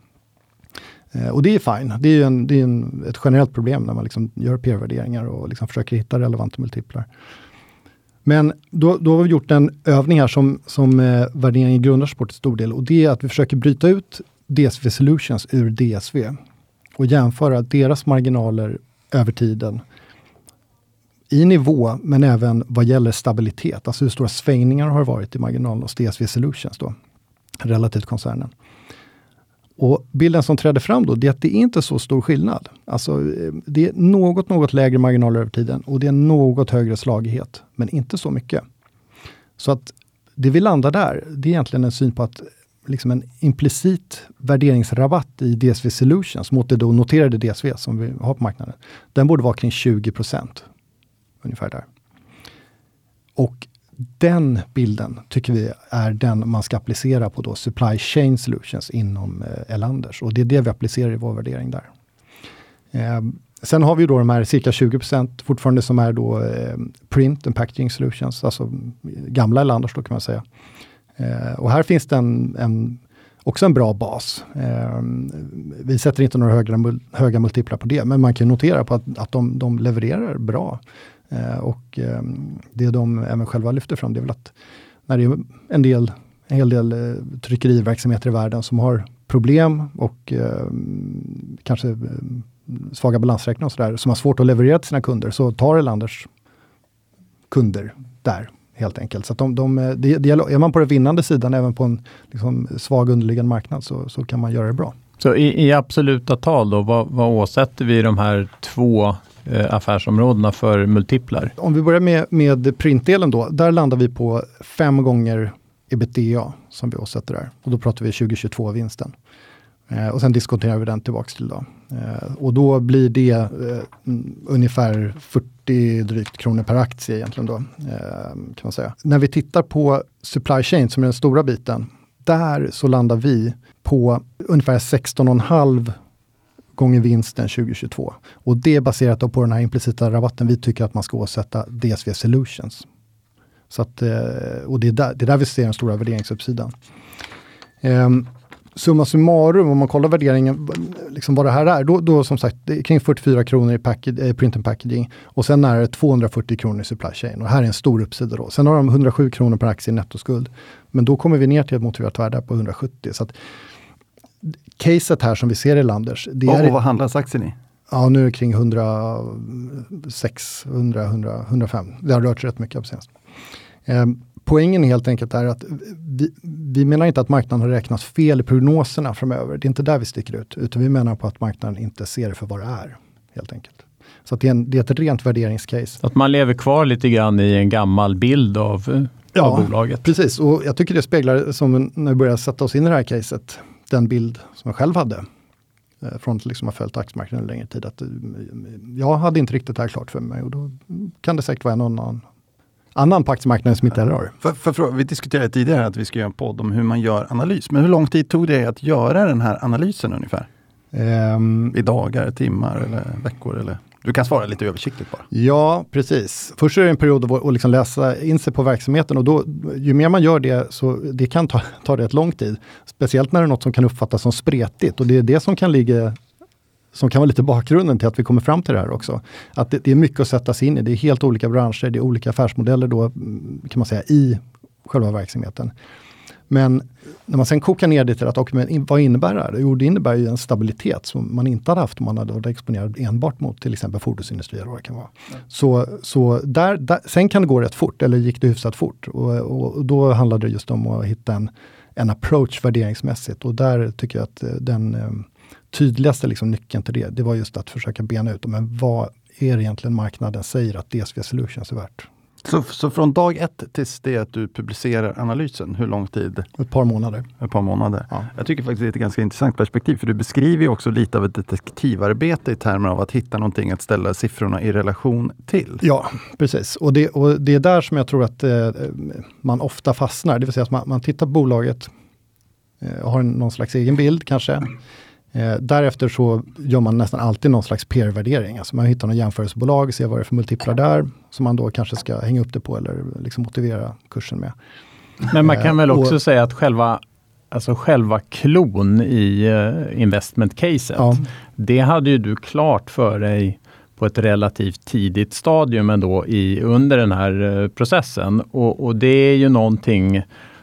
Eh, och det är fine. Det är, en, det är en, ett generellt problem när man liksom gör peer-värderingar och liksom försöker hitta relevanta multiplar. Men då, då har vi gjort en övning här som, som eh, värderingen grundar sig på till stor del och det är att vi försöker bryta ut DSV Solutions ur DSV och jämföra deras marginaler över tiden i nivå, men även vad gäller stabilitet. Alltså hur stora svängningar har det varit i marginalen hos DSV Solutions då, relativt koncernen. Och bilden som trädde fram då, det är att det är inte så stor skillnad. Alltså, eh, det är något, något lägre marginaler över tiden och det är något högre slagighet, men inte så mycket. Så att det vi landar där, det är egentligen en syn på att liksom en implicit värderingsrabatt i DSV Solutions mot det då noterade DSV som vi har på marknaden. Den borde vara kring 20 ungefär där. Och den bilden tycker vi är den man ska applicera på då supply chain solutions inom eh, Elanders. Och det är det vi applicerar i vår värdering där. Eh, sen har vi då de här cirka 20% fortfarande som är då eh, print and packaging solutions, alltså gamla Elanders då kan man säga. Eh, och här finns det en, en, också en bra bas. Eh, vi sätter inte några höga, höga multiplar på det, men man kan notera på att, att de, de levererar bra. Eh, och ehm, det de även själva lyfter fram, det är väl att när det är en del en hel del eh, tryckeriverksamheter i världen som har problem och ehm, kanske ehm, svaga balansräkningar och sådär, som har svårt att leverera till sina kunder, så tar Elanders kunder där helt enkelt. Så de, de, eh, de, är man på den vinnande sidan, även på en liksom, svag underliggande marknad, så, så kan man göra det bra. Så i, i absoluta tal då, vad, vad åsätter vi de här två Eh, affärsområdena för multiplar? Om vi börjar med, med printdelen då, där landar vi på fem gånger ebitda som vi åsätter där. Och då pratar vi 2022-vinsten. Eh, och sen diskonterar vi den tillbaks till då. Eh, och då blir det eh, mm, ungefär 40 drygt kronor per aktie egentligen då. Eh, kan man säga. När vi tittar på supply chain som är den stora biten, där så landar vi på ungefär 16,5 gånger vinsten 2022. Och det är baserat på den här implicita rabatten vi tycker att man ska åsätta DSV Solutions. Så att, eh, och det är, där, det är där vi ser den stora värderingsuppsidan. Um, summa summarum, om man kollar värderingen, liksom vad det här är, då, då som sagt det är kring 44 kronor i package, eh, print and packaging och sen är det 240 kronor i supply chain. Och här är en stor uppsida då. Sen har de 107 kronor per aktie i nettoskuld. Men då kommer vi ner till ett motiverat värde på 170. Så att, caset här som vi ser i Landers. Det och, är, och vad handlas aktien i? Ja, nu är det kring 106, 100, 100, 105. Det har rört sig rätt mycket på senast. Eh, poängen helt enkelt är att vi, vi menar inte att marknaden har räknat fel i prognoserna framöver. Det är inte där vi sticker ut, utan vi menar på att marknaden inte ser det för vad det är. helt enkelt. Så det är, en, det, är ett rent värderingscase. Att man lever kvar lite grann i en gammal bild av, ja, av bolaget. precis. Och jag tycker det speglar, som när vi börjar sätta oss in i det här caset, den bild som jag själv hade eh, från att liksom ha följt aktiemarknaden en längre tid. Att eh, jag hade inte riktigt det här klart för mig och då kan det säkert vara någon annan, annan på aktiemarknaden som inte heller har för, för, för, Vi diskuterade tidigare att vi ska göra en podd om hur man gör analys. Men hur lång tid tog det att göra den här analysen ungefär? Um, I dagar, timmar eller veckor? Eller? Du kan svara lite översiktligt bara. Ja, precis. Först är det en period att liksom läsa in sig på verksamheten och då, ju mer man gör det så det kan ta, [LAUGHS] ta rätt lång tid. Speciellt när det är något som kan uppfattas som spretigt och det är det som kan ligga som kan vara lite bakgrunden till att vi kommer fram till det här också. Att det, det är mycket att sätta sig in i. Det är helt olika branscher, det är olika affärsmodeller då mm, kan man säga i själva verksamheten. Men när man sen kokar ner det till att, och, men, vad innebär det här? Jo, det innebär ju en stabilitet som man inte hade haft om man hade varit exponerad enbart mot till exempel fordonsindustri eller vad det kan vara. Mm. Så, så där, där, sen kan det gå rätt fort, eller gick det hyfsat fort. Och, och, då handlade det just om att hitta en, en approach värderingsmässigt. Och där tycker jag att eh, den eh, tydligaste liksom nyckeln till det, det var just att försöka bena ut, men vad är det egentligen marknaden säger att DSV Solutions är värt? Så, så från dag ett tills det att du publicerar analysen, hur lång tid? Ett par månader. Ett par månader. Ja. Jag tycker faktiskt det är ett ganska intressant perspektiv, för du beskriver också lite av ett detektivarbete i termer av att hitta någonting att ställa siffrorna i relation till. Ja, precis. Och det, och det är där som jag tror att eh, man ofta fastnar, det vill säga att man, man tittar på bolaget, eh, har någon slags egen bild kanske. Eh, därefter så gör man nästan alltid någon slags peer-värdering. Alltså man hittar något jämförelsebolag, ser vad det är för multiplar där, som man då kanske ska hänga upp det på eller liksom motivera kursen med. Men man kan väl också och, säga att själva Alltså själva klon i uh, investment-caset, ja. det hade ju du klart för dig på ett relativt tidigt stadium ändå i, under den här uh, processen. Och, och, det är ju någonting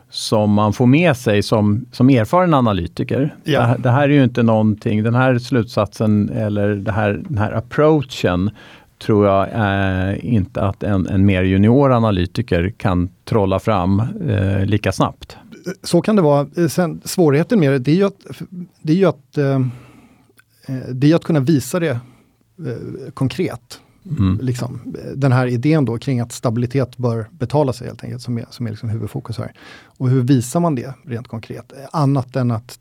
som man får med sig som, som erfaren analytiker. Ja. Det, det, här är ju inte någonting, den här slutsatsen eller det här, den här approachen tror jag eh, inte att en, en mer junior analytiker kan trolla fram eh, lika snabbt. Så kan det vara. Sen, svårigheten med det, det är ju att, det är att, eh, eh det är att kunna visa det eh, konkret. Mm. Liksom, den här idén då kring att stabilitet bör betala sig helt enkelt, som är, som är liksom huvudfokus här. Och hur visar man det rent konkret? Annat än att,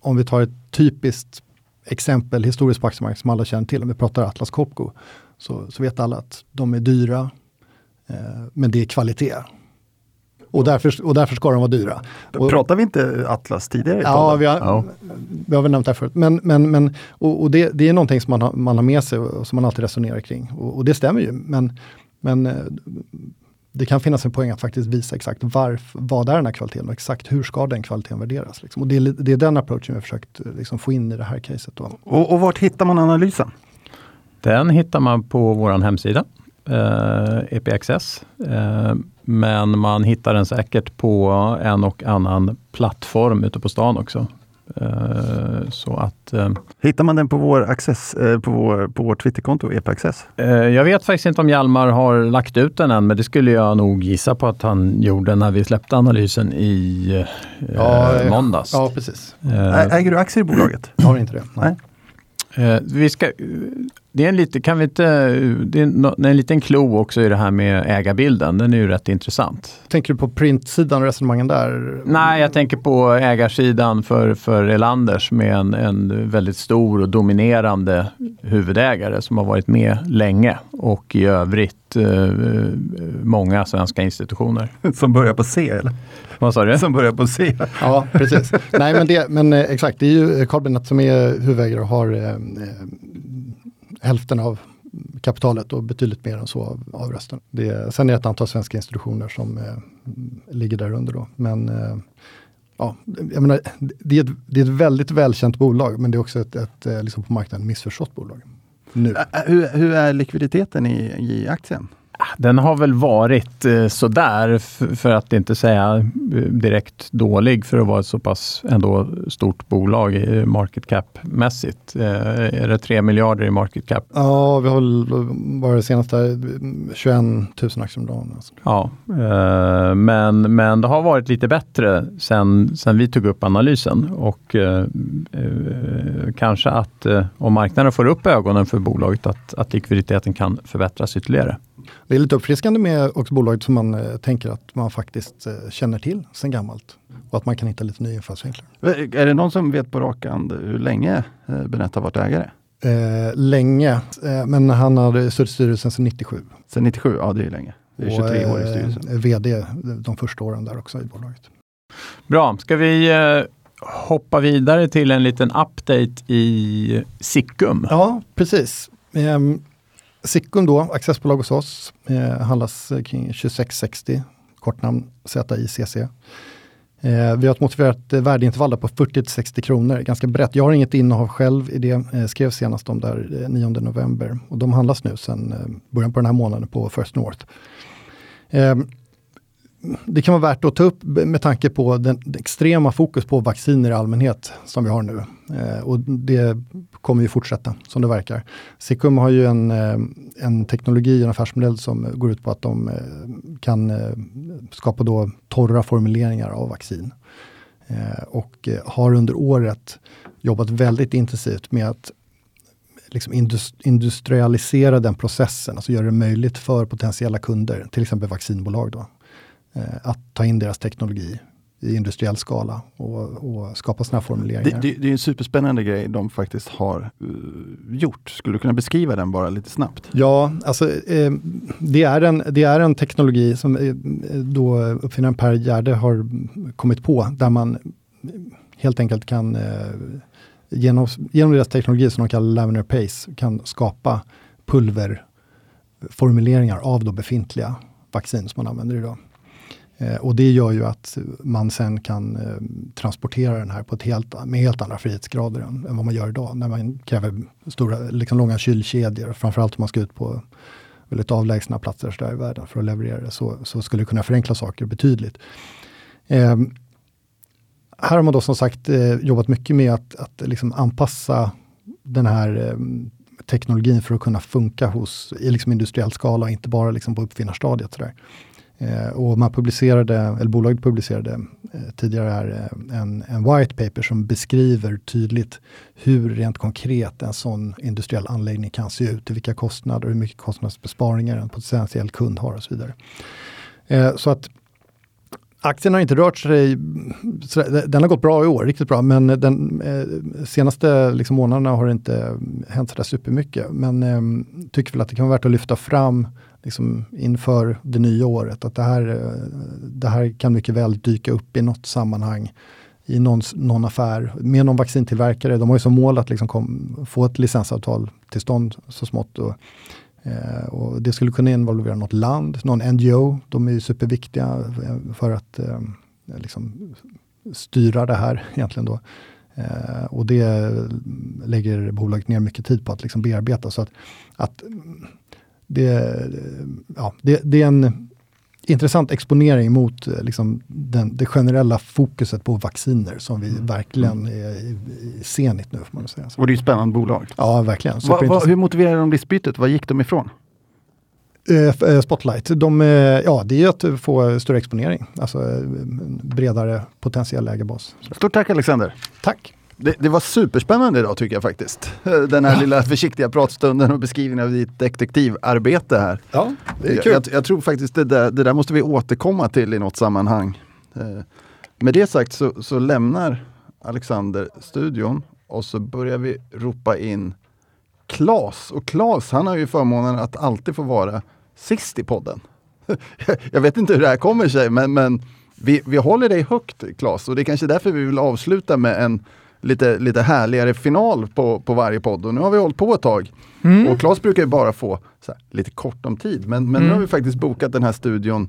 om vi tar ett typiskt exempel historiskt på aktiemarknaden som alla känner till, om vi pratar Atlas Copco, så, så vet alla att de är dyra, eh, men det är kvalitet. Och därför, och därför ska de vara dyra. Pratar vi inte Atlas tidigare? Ja, vi har, ja. vi har väl nämnt det här förut. Men, men, men, och, och det, det, är någonting som man har, man har med sig och som man alltid resonerar kring. Och, och det stämmer ju. Men, men eh, det kan finnas en poäng att faktiskt visa exakt varför, vad är den här kvaliteten och exakt hur ska den kvaliteten värderas. Liksom. Och det, är, det är den approachen vi har försökt liksom, få in i det här caset. Då. Och, och vart hittar man analysen? Den hittar man på vår hemsida, eh, EPXS. Eh, men man hittar den säkert på en och annan plattform ute på stan också. Uh, så att, uh, Hittar man den på vår, access, uh, på vår, på vår Twitterkonto, EPAccess? jag vet faktiskt inte om Hjalmar har lagt ut den än, men det skulle jag nog gissa på att han gjorde när vi släppte analysen i ja, måndags. Ja, precis. Äger du aktier i bolaget? Jag har inte det. Nej. vi ska, det är en lite, kan vi inte, det är en liten klo också i det här med ägarbilden. Den är ju rätt intressant. Tänker du på printsidan och resonemangen där? Nej, jag tänker på ägarsidan för, för Elanders med en, en väldigt stor och dominerande huvudägare som har varit med länge och i övrigt eh, många svenska institutioner. [LAUGHS] Som börjar på C eller? Vad sa du? Som börjar på C. Ja, precis. Nej, men, det, men eh, exakt, det är ju Carl som är huvudägare och har eh, hälften av kapitalet och betydligt mer än så av, av resten. Det, sen är det ett antal svenska institutioner som eh, ligger där under då. Men eh, ja, jag menar, det, är ett, det är ett väldigt välkänt bolag men det är också ett, ett eh, liksom på marknaden missförstått bolag. Nu. Hur, hur är likviditeten i, i aktien? Den har väl varit eh, sådär, för att inte säga eh, direkt dålig för att vara ett så pass ändå stort bolag market cap-mässigt. Eh, är det 3 miljarder i market cap? Ja, vi har väl varit senaste 21 000 aktier om dagen. Alltså. Ja, eh, men, men det har varit lite bättre sen, sen vi tog upp analysen och eh, eh, kanske att om marknaden får upp ögonen för bolaget att, att likviditeten kan förbättras ytterligare. Det är lite uppfriskande med också bolaget som man eh, tänker att man faktiskt eh, känner till sen gammalt. Och att man kan hitta lite nya infallsvinklar. Är det någon som vet på rak hand hur länge eh, Benetta varit ägare? Eh, länge, eh, men han hade suttit i styrelsen sedan 97. Sen 97, ja det är länge. Det är 23 och, år i styrelsen. Eh, VD de första åren där också i bolaget. Bra, ska vi eh, hoppa vidare till en liten update i Sickum? Ja, precis. Um, Sickum då, accessbolag hos oss, eh, handlas eh, kring 2660, kortnamn ZICC. Eh, vi har ett motiverat eh, värdeintervall på 40-60 kronor, ganska brett. Jag har inget innehav själv i det, eh, skrev senast om där eh, 9 november. Och de handlas nu sedan eh, början på den här månaden på First North. Eh, det kan vara värt att ta upp med tanke på den, den extrema fokus på vacciner i allmänhet som vi har nu. Eh, och det kommer ju fortsätta som det verkar. Sicum har ju en, eh, en teknologi, en affärsmodell som går ut på att de eh, kan eh, skapa då torra formuleringar av vaccin. Eh, och har under året jobbat väldigt intensivt med att liksom industrialisera den processen, alltså göra det möjligt för potentiella kunder, till exempel vaccinbolag, då, att ta in deras teknologi i industriell skala och, och skapa sådana formuleringar. Det, det, det, är en superspännande grej de faktiskt har uh, gjort. Skulle du kunna beskriva den bara lite snabbt? Ja, alltså eh, det, är en, det är en teknologi som eh, då uppfinnaren Per Gärde har kommit på där man helt enkelt kan eh, genom, genom deras teknologi som de kallar Laminar Pace kan skapa pulverformuleringar av då befintliga vaccin som man använder idag. Eh, och det gör ju att man sen kan eh, transportera den här på ett helt, med helt andra frihetsgrader än, än vad man gör idag. När man kräver stora, liksom långa kylkedjor, framförallt om man ska ut på väldigt avlägsna platser där i världen för att leverera det, så, så skulle det kunna förenkla saker betydligt. Eh, här har man då som sagt eh, jobbat mycket med att, att liksom anpassa den här eh, teknologin för att kunna funka hos, i liksom industriell skala, inte bara liksom på uppfinnarstadiet. Sådär. Eh, och man publicerade, eller bolaget publicerade eh, tidigare här eh, en, en white paper som beskriver tydligt hur rent konkret en sån industriell anläggning kan se ut, vilka kostnader, hur mycket kostnadsbesparingar en potentiell kund har och så vidare. Eh, så att Aktien har inte rört sig, den har gått bra i år, riktigt bra, men den eh, senaste liksom, månaderna har det inte hänt sådär supermycket. Men eh, tycker väl att det kan vara värt att lyfta fram liksom, inför det nya året, att det här, eh, det här kan mycket väl dyka upp i något sammanhang i någon, någon affär med någon vaccintillverkare. De har ju som mål att liksom kom, få ett licensavtal till stånd så smått. Och, Eh, och det skulle kunna involvera något land, någon NGO. De är ju superviktiga eh, för att eh, liksom styra det här [LAUGHS] egentligen. Då. Eh, och det lägger bolaget ner mycket tid på att liksom bearbeta. Så att, att det, ja, det, det är en intressant exponering mot eh, liksom, den, det generella fokuset på vacciner som vi mm. verkligen mm. är senigt nu. Får man säga. Och det är ett spännande bolag. Ja, verkligen. Va, va, hur motiverade de dispytet? Vad gick de ifrån? Uh, Spotlight, de, ja det är att få större exponering, alltså bredare potentiell ägarbas. Stort tack Alexander! Tack! Det, det, var superspännande idag tycker jag faktiskt. Den här ja. lilla försiktiga pratstunden och beskrivningen av ditt detektivarbete här. Ja, det är kul. Jag, jag, tror faktiskt det där, det där måste vi återkomma till i något sammanhang. Eh, med det sagt så, så lämnar Alexander studion och så börjar vi ropa in Klas. Och Klas han har ju förmånen att alltid få vara sist i podden. [LAUGHS] jag vet inte hur det här kommer sig men, men vi, vi håller dig högt Klas och det är kanske därför vi vill avsluta med en lite, lite härligare final på, på varje podd. Och nu har vi hållit på ett tag. Mm. Och Claes brukar ju bara få här, lite kort om tid. Men, men mm. nu har vi faktiskt bokat den här studion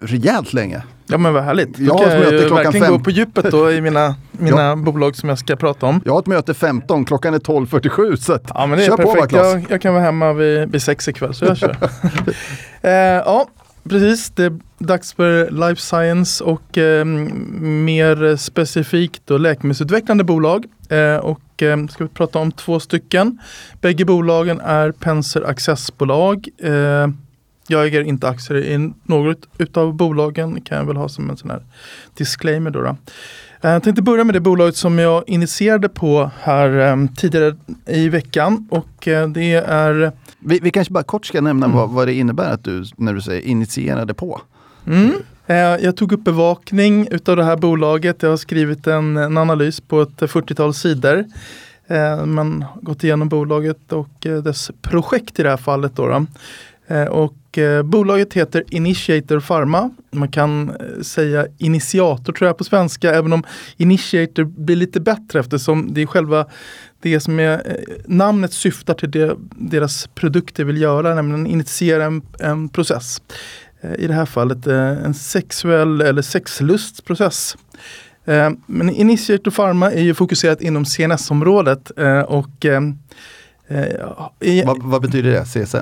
rejält länge. Ja men vad härligt. Jag har ett möte klockan verkligen fem. gå på djupet då i mina, [LAUGHS] mina ja. bolag som jag ska prata om. Jag har ett möte 15, klockan är 12.47 så ja, men det är kör perfekt. på bara, jag, jag kan vara hemma vid, vid sex ikväll så jag kör. [LAUGHS] eh, ja, precis. Det är dags för life science och eh, mer specifikt då läkemedelsutvecklande bolag. Eh, och eh, ska vi prata om två stycken. Bägge bolagen är Penser Accessbolag. Eh, jag äger inte aktier i något utav bolagen, kan jag väl ha som en sån här disclaimer då. då. Eh, jag tänkte börja med det bolaget som jag initierade på här um, tidigare i veckan och uh, det är... Vi, vi, kanske bara kort ska nämna mm. vad, vad, det innebär att du, när du säger initierade på. Mm. Uh, jag tog upp bevakning utav det här bolaget. Jag har skrivit en, en analys på ett 40-tal sidor. Man gått igenom bolaget och dess projekt i det här fallet. Då, då. Och eh, bolaget heter Initiator Pharma. Man kan eh, säga initiator tror jag på svenska, även om Initiator blir lite bättre eftersom det är själva det som är eh, namnet syftar till det deras produkter vill göra, nämligen initiera en, en process. Eh, I det här fallet eh, en sexuell eller sexlustprocess. Eh, men Initiator Pharma är ju fokuserat inom CNS-området eh, och eh, Eh, vad, vad, betyder det? CSN?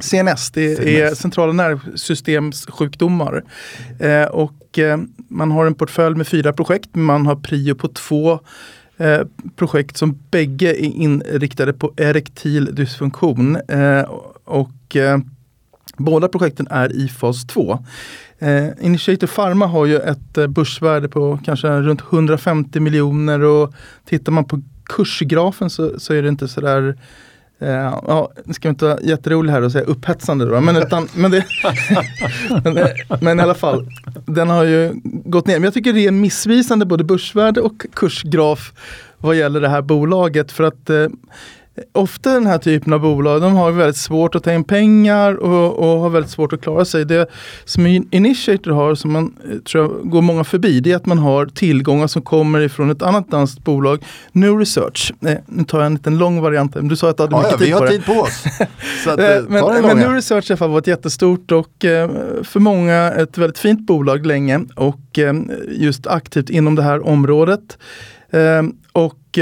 CNS, det CNS. är centrala nervsystemssjukdomar. Eh, och eh, man har en portfölj med fyra projekt. Man har prio på två eh, projekt som bägge är inriktade på erektil dysfunktion. Eh, och eh, båda projekten är i fas 2. Eh, Initiator Pharma har ju ett börsvärde på kanske runt 150 miljoner och tittar man på kursgrafen så, så är det inte sådär Uh, eh, ja, nu ska inte vara jätterolig här och säga upphetsande då, men, utan, men, det, [LAUGHS] men, men, i alla fall, den har ju gått ner. Men jag tycker det är missvisande både börsvärde och kursgraf vad gäller det här bolaget för att uh, ofta den här typen av bolag, de har väldigt svårt att ta in pengar och, och har väldigt svårt att klara sig. Det som Initiator har, som man eh, tror jag går många förbi, det är att man har tillgångar som kommer ifrån ett annat danskt bolag, New Research. Eh, nu tar jag en liten lång variant, du sa att du hade ja, mycket ja, tid på det. vi har tid på oss. [LAUGHS] att, eh, men, men New Research i alla fall var ett jättestort och eh, för många ett väldigt fint bolag länge och eh, just aktivt inom det här området. Och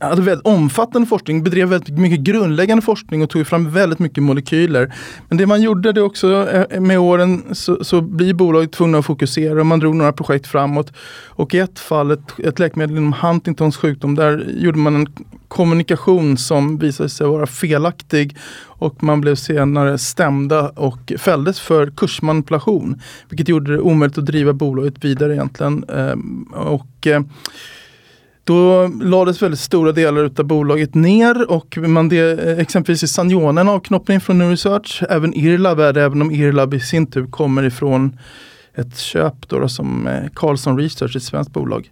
hade väldigt omfattande forskning, bedrev väldigt mycket grundläggande forskning och tog fram väldigt mycket molekyler. Men det man gjorde det också eh, med åren så, så blir bolaget tvungna att fokusera och man drog några projekt framåt. Och i ett fall, ett, ett läkemedel inom Huntingtons sjukdom, där gjorde man en kommunikation som visade sig vara felaktig och man blev senare stämda och fälldes för kursmanipulation. Vilket gjorde det omöjligt att driva bolaget vidare egentligen. Ehm, och eh, då lades väldigt stora delar av bolaget ner och man det, eh, exempelvis i Saniona en avknoppning från New Research. Även Irlab är det, även om Irlab i sin tur kommer ifrån ett köp då, då som eh, Carlson Research, ett svenskt bolag.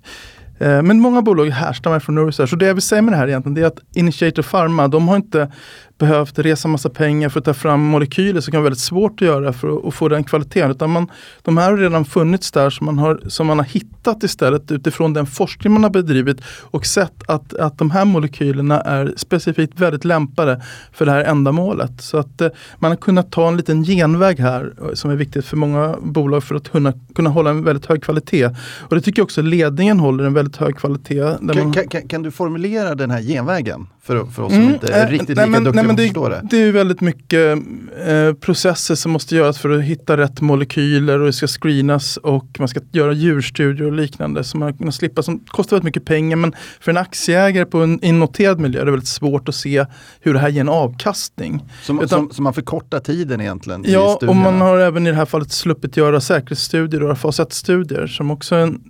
Eh, men många bolag härstammar från New Research och det jag vill säga med det här egentligen det är att Initiator Pharma, de har inte behövt resa massa pengar för att ta fram molekyler som kan vara väldigt svårt att göra för att, få den kvaliteten. Utan man, de här har redan funnits där som man, har, som man har hittat istället utifrån den forskning man har bedrivit och sett att, att de här molekylerna är specifikt väldigt lämpade för det här ändamålet. Så att eh, man har kunnat ta en liten genväg här eh, som är viktigt för många bolag för att kunna, kunna hålla en väldigt hög kvalitet. Och det tycker jag också ledningen håller en väldigt hög kvalitet. Kan, man... kan, kan, du formulera den här genvägen för, för oss som mm, inte är riktigt lika duktiga men det, det är väldigt mycket eh, processer som måste göras för att hitta rätt molekyler och det ska screenas och man ska göra djurstudier och liknande. Så man kan slippa, som kostar väldigt mycket pengar men för en aktieägare på en innoterad miljö är det väldigt svårt att se hur det här ger en avkastning. Så, Utan, man förkortar tiden egentligen? Ja, och man har även i det här fallet sluppit göra säkerhetsstudier och fas 1-studier som också är en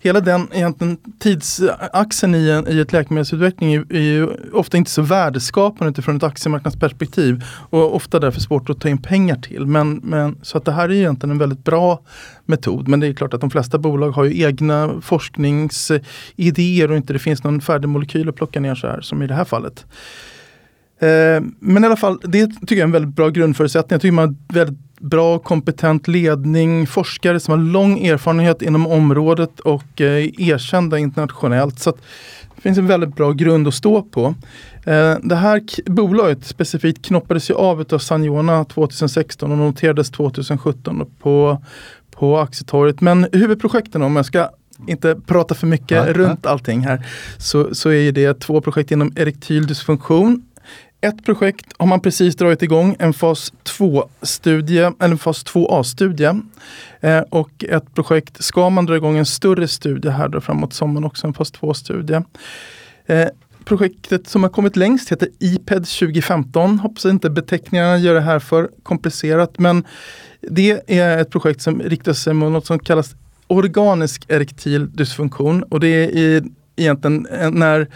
hela den egentligen tidsaxeln i, en, i ett läkemedelsutveckling är, är ju ofta inte så värdeskapande utifrån ett aktiemarknadsperspektiv och ofta därför svårt att ta in pengar till. Men, men, så att det här är egentligen en väldigt bra metod. Men det är klart att de flesta bolag har ju egna forskningsidéer eh, och inte det finns någon färdig molekyl att plocka ner så här som i det här fallet. Eh, men i alla fall, det tycker jag är en väldigt bra grundförutsättning. Jag tycker man har väldigt bra kompetent ledning, forskare som har lång erfarenhet inom området och eh, erkända internationellt. Så det finns en väldigt bra grund att stå på. Eh, det här bolaget specifikt knoppades ju av av Saniona 2016 och noterades 2017 på, på aktietorget. Men huvudprojekten om jag ska inte prata för mycket ja, runt ja. allting här, så, så är det två projekt inom erektil dysfunktion ett projekt har man precis dragit igång, en fas 2-studie, eller fas 2A-studie. Eh, och ett projekt ska man dra igång en större studie här då framåt sommaren också, en fas 2-studie. Eh, projektet som har kommit längst heter IPED 2015. Hoppas inte beteckningarna gör det här för komplicerat men det är ett projekt som riktar sig mot något som kallas organisk erektil dysfunktion och det är egentligen eh, när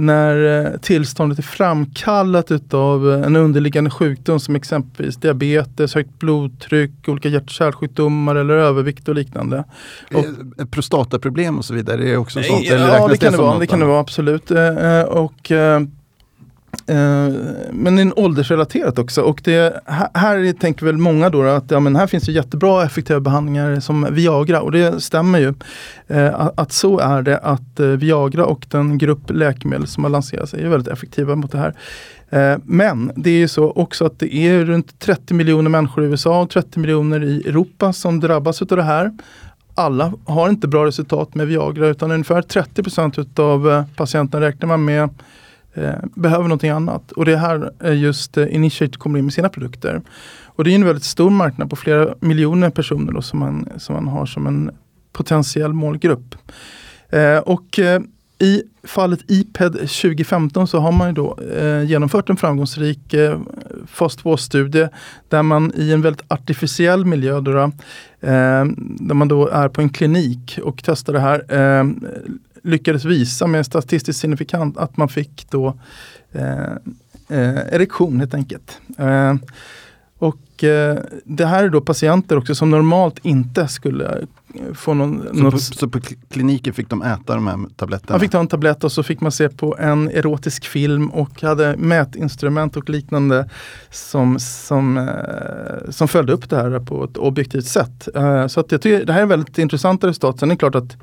när eh, tillståndet är framkallat utav en underliggande sjukdom som exempelvis diabetes, högt blodtryck, olika hjärt och kärlsjukdomar eller övervikt och liknande. Och, Prostataproblem och så vidare är också sånt? Ja, det kan det, vara, det kan det vara absolut. Eh, och Eh, Eh, men det är åldersrelaterat också och det, här, tänker väl många då att ja, men här finns det jättebra effektiva behandlingar som Viagra och det stämmer ju. Eh, att, att, så är det att eh, Viagra och den grupp läkemedel som har lanserats är väldigt effektiva mot det här. Eh, men det är ju så också att det är runt 30 miljoner människor i USA och 30 miljoner i Europa som drabbas av det här alla har inte bra resultat med Viagra utan ungefär 30 procent av eh, patienterna räknar man med Eh, behöver någonting annat. Och det är här just eh, Initiate kommer in med sina produkter. Och det är en väldigt stor marknad på flera miljoner personer då, som, man, som man har som en potentiell målgrupp. Eh, och eh, i fallet IPED 2015 så har man då eh, genomfört en framgångsrik eh, fas 2-studie där man i en väldigt artificiell miljö då, eh, där man då är på en klinik och testar det här eh, lyckades visa med statistiskt signifikant att man fick då eh, eh, erektion helt enkelt. Eh, Och eh, det här är då patienter också som normalt inte skulle få någon... Så, något, på, så på kliniken fick de äta de här tabletterna? man fick ta en tablett och så fick man se på en erotisk film och hade mätinstrument och liknande som, som, som följde upp det här på ett objektivt sätt. Så att jag tycker det här är väldigt intressanta resultat. Sen är det klart att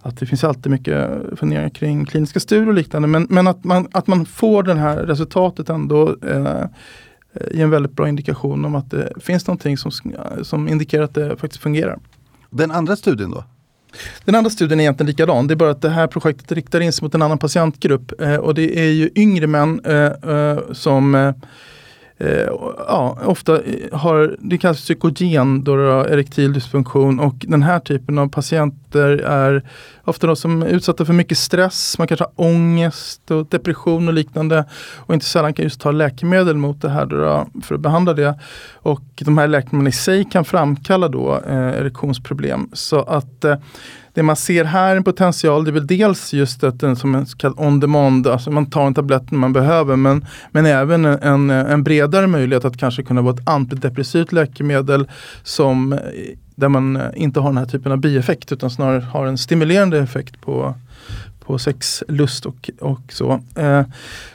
att det finns alltid mycket funderingar kring kliniska studier och liknande. Men, men att, man, att man får det här resultatet ändå eh, ger en väldigt bra indikation om att det finns någonting som, som indikerar att det faktiskt fungerar. Den andra studien då? Den andra studien är egentligen likadan. Det är bara att det här projektet riktar in sig mot en annan patientgrupp. Eh, och det är ju yngre män eh, eh som eh, ja, ofta har, det kallas psykogen, då erektil dysfunktion och den här typen av patienter är ofta de som är utsatta för mycket stress, man kanske har ångest och depression och liknande och inte sällan kan just ta läkemedel mot det här då, för att behandla det. Och de här läkemedlen i sig kan framkalla då eh, erektionsproblem. Så att eh, det man ser här en potential, det är väl dels just att den som en så kallad on demand, alltså man tar en tablett när man behöver, men, men även en, en bredare möjlighet att kanske kunna vara ett antidepressivt läkemedel som eh, där man inte har den här typen av bieffekt utan snarare har en stimulerande effekt på, på sexlust och, och så. Eh,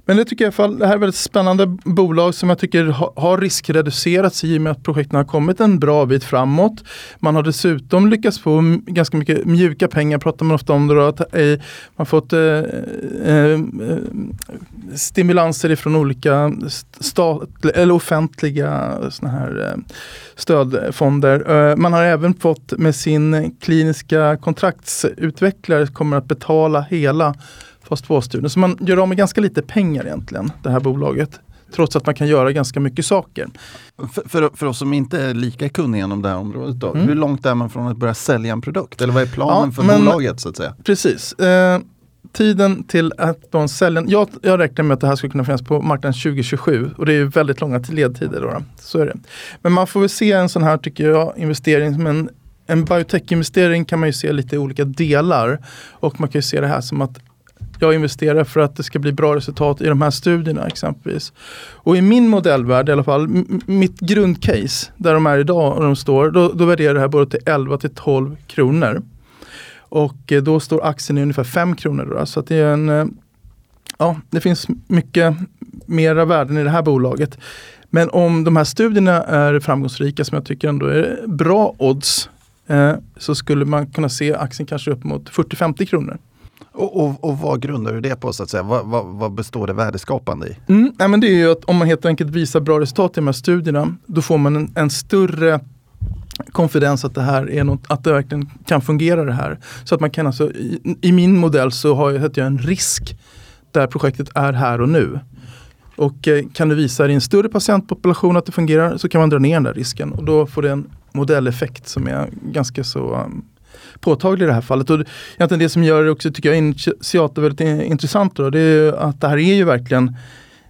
men det tycker jag i alla fall, det här är ett väldigt spännande bolag som jag tycker ha, har riskreducerats i och med att projekten har kommit en bra bit framåt. Man har dessutom lyckats få ganska mycket mjuka pengar, pratar man ofta om det då, att, eh, man har fått eh, eh, stimulanser ifrån olika stat, eller offentliga såna här eh, stödfonder. Eh, man har även fått med sin kliniska kontraktsutvecklare kommer att betala hela fas 2-studien. Så man gör av med ganska lite pengar egentligen, det här bolaget. Trots att man kan göra ganska mycket saker. För, för, för oss som inte är lika kunniga inom det här området, då, mm. hur långt är man från att börja sälja en produkt? Eller vad är planen ja, för men, bolaget? så att säga? Precis. Eh, tiden till att de säljer, jag, jag räknar med att det här ska kunna finnas på marknaden 2027 och det är väldigt långa ledtider. Då, så är det. Men man får väl se en sån här, tycker jag, investering som en en biotech-investering kan man ju se lite i olika delar. Och man kan ju se det här som att jag investerar för att det ska bli bra resultat i de här studierna exempelvis. Och i min modellvärld i alla fall, mitt grundcase där de är idag och de står, då, då värderar det här både till 11 till 12 kronor. Och eh, då står aktien i ungefär 5 kronor. Då, så det är en eh, Ja, det finns mycket mera värden i det här bolaget. Men om de här studierna är framgångsrika, som jag tycker ändå är bra odds, eh, så skulle man kunna se aktien kanske upp mot 40-50 kronor. Och, och, och, vad grundar du det på så att säga? Vad, vad, vad består det värdeskapande i? Mm, nej, men det är ju att om man helt enkelt visar bra resultat i de här studierna, då får man en, en större konfidens att det här är något, att det verkligen kan fungera det här. Så att man kan alltså, i, i min modell så har jag, jag en risk där projektet är här och nu. Och eh, kan du visa i en större patientpopulation att det fungerar så kan man dra ner den där risken och då får det en modelleffekt som är ganska så ehm, påtaglig i det här fallet. Och egentligen det som gör det också, tycker jag, initiator väldigt intressant då, det är att det här är ju verkligen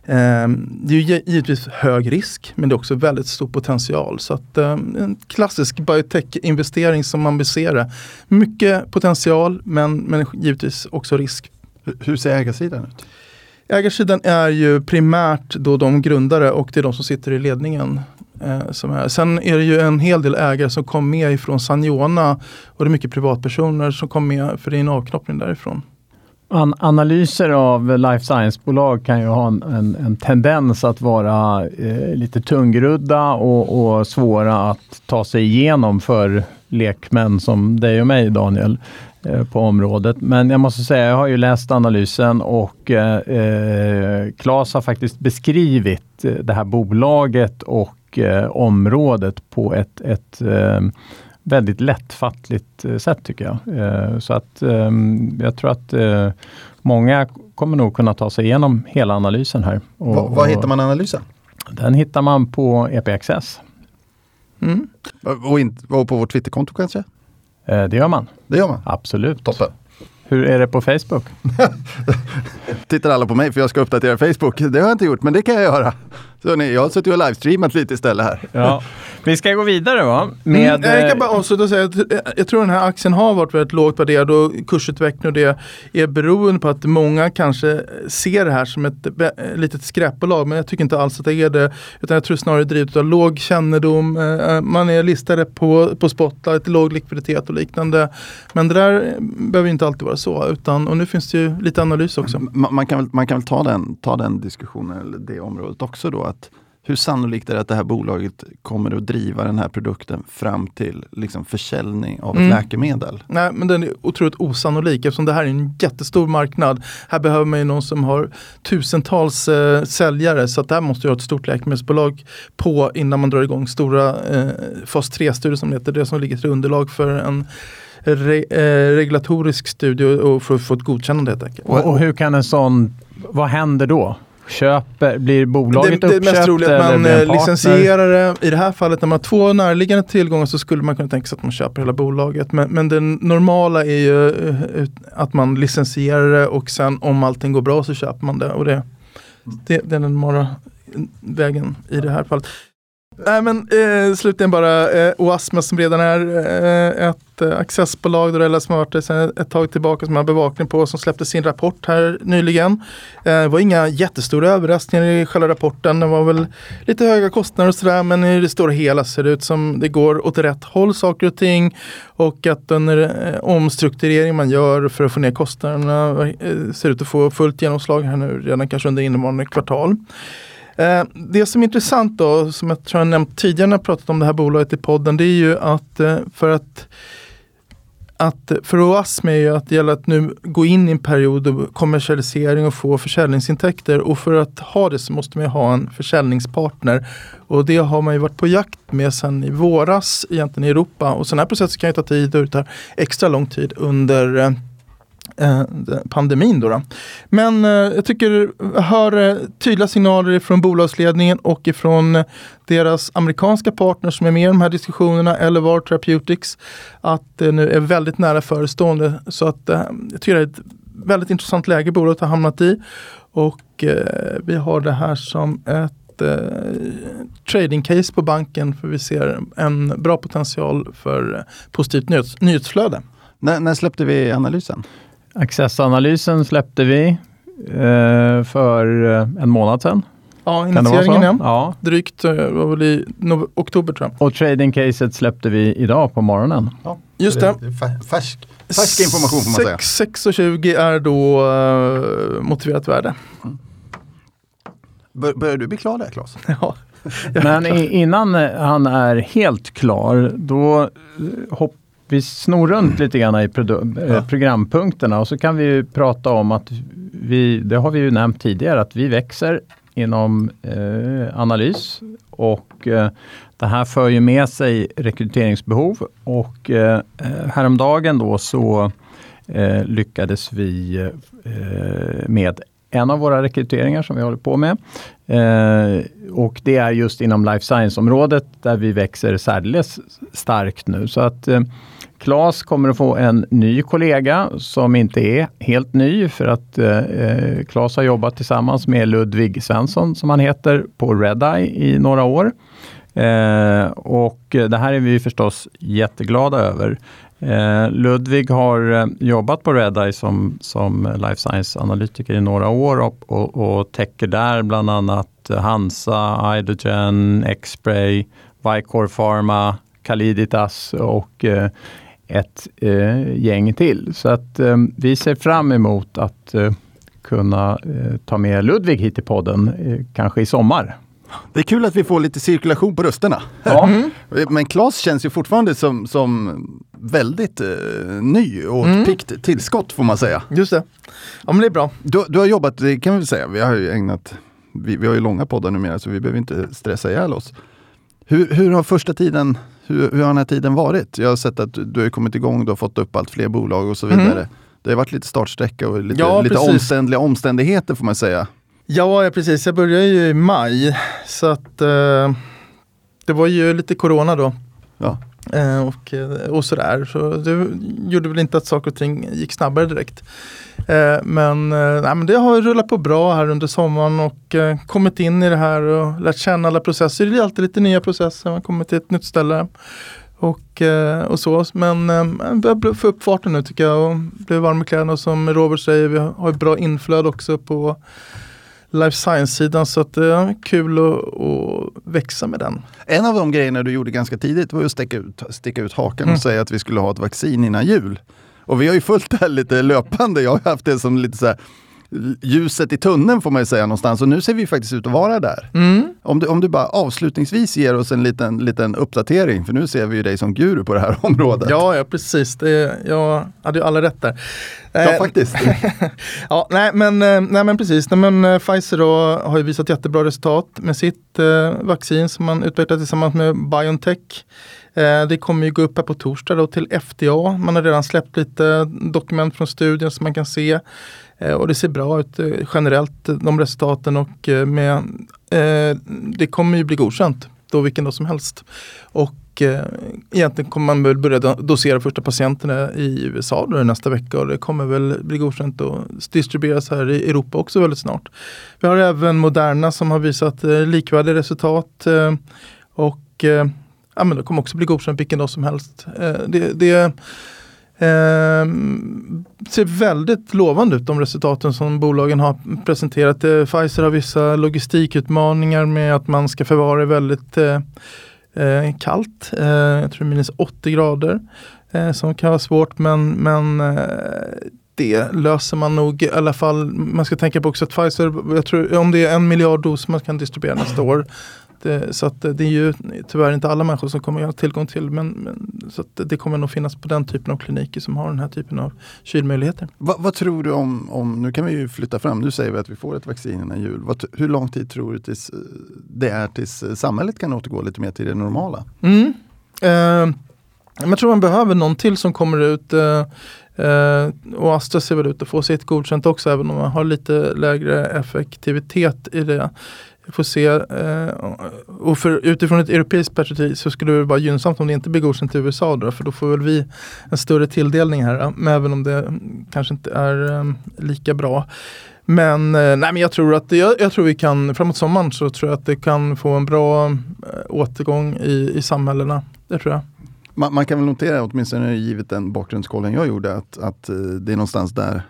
eh, det är ju givetvis hög risk men det är också väldigt stor potential. Så att eh, en klassisk biotech-investering som man vill se det. Mycket potential men, men givetvis också risk. Hur ser ägarsidan ut? Ägarsidan är ju primärt då de grundare och det är de som sitter i ledningen. Eh, som är. Sen är det ju en hel del ägare som kom med ifrån Saniona och det är mycket privatpersoner som kom med för det är en avknoppning därifrån. An analyser av life science-bolag kan ju ha en, en, en tendens att vara eh, lite tungrodda och, och, svåra att ta sig igenom för lekmän som dig och mig, Daniel, eh, på området. Men jag måste säga, jag har ju läst analysen och eh, eh Claes har faktiskt beskrivit det här bolaget och eh, området på ett, ett eh, väldigt lättfattligt eh, sätt tycker jag. Eh, så att ehm, jag tror att eh, många kommer nog kunna ta sig igenom hela analysen här. Och, var, var hittar man analysen? Den hittar man på EPXS. Mm. Och, in, och på vårt Twitterkonto kanske? Eh, det gör man. Det gör man? Absolut. Toppen. Hur är det på Facebook? [LAUGHS] Tittar alla på mig för jag ska uppdatera Facebook? Det har jag inte gjort, men det kan jag göra. Så ni, jag har suttit och livestreamat lite istället här. Ja. [LAUGHS] Vi ska gå vidare va? Med, mm, jag kan bara avsluta och säga att jag tror den här aktien har varit väldigt lågt värderad och kursutvecklingen och det är beroende på att många kanske ser det här som ett litet skräpbolag. Men jag tycker inte alls att det är det. Utan jag tror snarare drivet av låg kännedom. Man är listade på, på Spotlight, låg likviditet och liknande. Men det där behöver inte alltid vara så. Utan, och nu finns det ju lite analys också. Man, man kan väl, man kan väl ta, den, ta den diskussionen, eller det området också då. Att hur sannolikt är det att det här bolaget kommer att driva den här produkten fram till liksom försäljning av ett mm. läkemedel? Nej, men den är otroligt osannolik eftersom det här är en jättestor marknad. Här behöver man ju någon som har tusentals eh, säljare så att det här måste ju ha ett stort läkemedelsbolag på innan man drar igång stora eh, fas 3-studier som det heter. Det som ligger till underlag för en re, eh, regulatorisk studie och för att få ett godkännande helt enkelt. Och, och hur kan en sån, vad händer då? Köper, blir bolaget det, uppköpt? Det är mest troligt att man eh, licensierar det. I det här fallet när man har två närliggande tillgångar så skulle man kunna tänka sig att man köper hela bolaget. Men, men det normala är ju eh, att man licensierar det och sen om allting går bra så köper man det. Och det, det, det är den normala vägen i det här fallet. Nej men eh, slutligen bara eh, Oasma som redan är eh, ett eh, accessbolag, det som har varit sedan ett tag tillbaka som har bevakning på, som släppte sin rapport här nyligen. Eh, det var inga jättestora överraskningar i själva rapporten. Det var väl lite höga kostnader och sådär men i det stora hela ser det ut som det går åt rätt håll saker och ting. Och att den eh, omstrukturering man gör för att få ner kostnaderna eh, ser ut att få fullt genomslag här nu redan kanske under innevarande kvartal. Eh, det som är intressant då, som jag tror jag nämnt tidigare när jag pratat om det här bolaget i podden, det är ju att eh, för att att för OASM är ju att det gäller att nu gå in i en period av kommersialisering och få försäljningsintäkter. Och för att ha det så måste man ju ha en försäljningspartner. Och det har man ju varit på jakt med sedan i våras egentligen i Europa. Och sådana här processer kan ju ta tid och det tar extra lång tid under eh, eh, pandemin. Då, då. Men eh, jag tycker jag hör eh, tydliga signaler från bolagsledningen och ifrån deras amerikanska partners som är med i de här diskussionerna, Elevar Therapeutics, att det nu är väldigt nära förestående. Så att eh, jag tycker det är ett väldigt intressant läge bolaget har hamnat i. Och vi har det här som ett trading case på banken för vi ser en bra potential för positivt nyhets nyhetsflöde. När, när släppte vi analysen? Accessanalysen släppte vi eh, för eh, en månad sedan. Ja, initieringen ja. ja. Drygt eh, var väl i oktober tror jag. Och trading-caset släppte vi idag på morgonen. Ja, Just det. det färsk, färsk information får man säga. 6,20 är då uh, motiverat värde. Mm. Bör, börjar du bli klar där Claes? [LAUGHS] ja. Men innan han är helt klar, då hopp, vi snor runt lite grann i ja. programpunkterna och så kan vi prata om att vi, det har vi ju nämnt tidigare, att vi växer inom eh, analys och eh, det här för ju med sig rekryteringsbehov och eh, häromdagen då så eh, lyckades vi eh, med en av våra rekryteringar som vi håller på med. Eh, och det är just inom life science-området där vi växer särdeles starkt nu. Så att eh, Claes kommer att få en ny kollega som inte är helt ny för att eh, eh Claes har jobbat tillsammans med Ludvig Svensson som han heter på Redeye i några år. Eh, och det här är vi förstås jätteglada över. Eh, Ludvig har eh, jobbat på Redeye som, som life science-analytiker i några år och, och, och täcker där bland annat Hansa, Idogen, Xspray, Vicor Pharma, Caliditas och eh, ett eh, gäng till. Så att eh, vi ser fram emot att eh, kunna eh, ta med Ludvig hit i podden, eh, kanske i sommar. Det är kul att vi får lite cirkulation på rösterna. Ja. Mm. [LAUGHS] Men Claes känns ju fortfarande som, som väldigt eh, ny och mm. piggt tillskott får man säga. Just det. Ja men det är bra. Du, du har jobbat, det kan vi säga, vi har ju ägnat, vi, vi har ju långa poddar numera så vi behöver inte stressa ihjäl oss. Hur, hur har första tiden hur, hur har den här tiden varit? Jag har sett att du har kommit igång, du har fått upp allt fler bolag och så vidare. Mm. Det har varit lite startsträcka och lite, ja, lite omständliga omständigheter får man säga. Ja, precis. Jag började ju i maj. Så att eh, det var ju lite corona då. Ja. Eh, och, eh, och sådär. Så det gjorde väl inte att saker och ting gick snabbare direkt. Eh, men, nej, men det har rullat på bra här under sommaren och kommit in i det här och lärt känna alla processer. Det är alltid lite nya processer, man kommer till ett nytt ställe. Och, och så. Men jag börjar få upp farten nu tycker jag och blir varm i kläderna. Och som Robert säger, vi har ett bra inflöde också på life science-sidan så att det är kul att, att, växa med den. En av de grejerna du gjorde ganska tidigt var att sticka ut, sticka ut hakan mm. och säga att vi skulle ha ett vaccin innan jul. Och vi har ju följt det här lite löpande. Jag har haft det som lite så här, ljuset i tunneln får man ju säga någonstans. Och nu ser vi faktiskt ut att vara där. Mm. Om, du, om du bara avslutningsvis ger oss en liten, liten uppdatering, för nu ser vi ju dig som guru på det här [LAUGHS] området. Ja, ja precis. Det, jag hade ju alla rätt där. Ja, eh, faktiskt. [LAUGHS] ja, nej, men, eh, nej, men precis. Nej, men, eh, Pfizer då har ju visat jättebra resultat med sitt eh, vaccin som man utvecklat tillsammans med Biontech. Det kommer ju gå upp här på torsdag då till FDA. Man har redan släppt lite dokument från studien som man kan se. Eh, och det ser bra ut eh, generellt, eh, de resultaten och med, det kommer ju bli godkänt då vilken dag som helst. Och egentligen kommer man väl börja dosera första patienterna i USA då nästa vecka och det kommer väl bli godkänt och distribueras här i Europa också väldigt snart. Vi har även Moderna som har visat likvärdiga resultat och ja, men det kommer också bli godkänt vilken dag som helst. Det, det eh, ser väldigt lovande ut de resultaten som bolagen har presenterat. Eh, Pfizer har vissa logistikutmaningar med att man ska förvara det väldigt eh, eh, kallt. Eh, jag tror minus 80 grader. Eh, som kan vara svårt men, men eh, det löser man nog i alla fall. Man ska tänka på också att Pfizer, jag tror, om det är en miljard dos man kan distribuera nästa år det, så att det är ju tyvärr inte alla människor som kommer att ha tillgång till men, men så att det kommer nog finnas på den typen av kliniker som har den här typen av kylmöjligheter. Va, vad tror du om, om, nu kan vi ju flytta fram, nu säger vi att vi får ett vaccin innan jul. Vad, hur lång tid tror du tills, det är tills samhället kan återgå lite mer till det normala? Mm. Eh, jag tror man behöver någon till som kommer ut eh, Uh, och Astra ser väl ut att få sitt godkänt också även om man har lite lägre effektivitet i det. Vi får se. Eh, och för, utifrån ett europeiskt perspektiv så skulle det vara gynnsamt om det inte blir godkänt i USA. Då, för då får väl vi en större tilldelning här. Men även om det mm, kanske inte är ehm, lika bra. Men, eh, nej, men jag tror att jag, jag, tror vi kan, framåt sommaren så tror jag att det kan få en bra eh, återgång i, i samhällena. Det tror jag. Man, man, kan väl notera, åtminstone givet den bakgrundskollen jag gjorde, att, att eh, det är någonstans där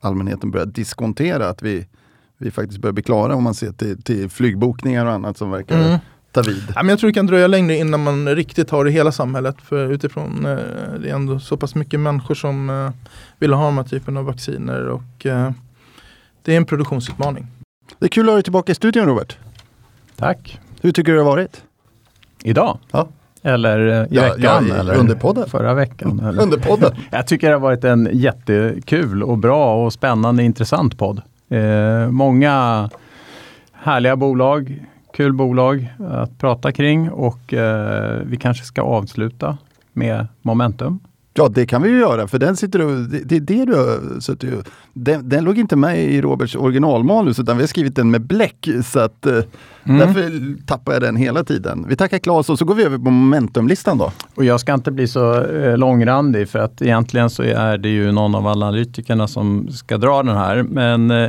allmänheten börjar diskontera att vi vi faktiskt börjar bli klara om man ser till, till flygbokningar och annat som verkar mm. ta vid. Ja, men jag tror det kan dröja längre innan man riktigt har det i hela samhället. För utifrån eh, det är ändå så pass mycket människor som eh, vill ha de här typen av vacciner och eh, det är en produktionsutmaning. Det är kul att ha dig tillbaka i studion Robert. Tack. Hur tycker du det har varit? Idag? Ja. Eller eh, i ja, veckan? Ja, eller under podden. Förra veckan? Eller? under podden. [LAUGHS] Jag tycker det har varit en jättekul och bra och spännande intressant podd. Eh, många härliga bolag, kul bolag att prata kring och eh, vi kanske ska avsluta med Momentum. Ja, det kan vi ju göra, för den sitter du, det, det är det du har suttit den, den låg inte med i Roberts originalmanus, utan vi har skrivit den med bläck. Så att, eh, mm. Därför tappar jag den hela tiden. Vi tackar Claes och så går vi över på momentumlistan då. Och jag ska inte bli så eh, långrandig, för att egentligen så är det ju någon av analytikerna som ska dra den här. Men eh,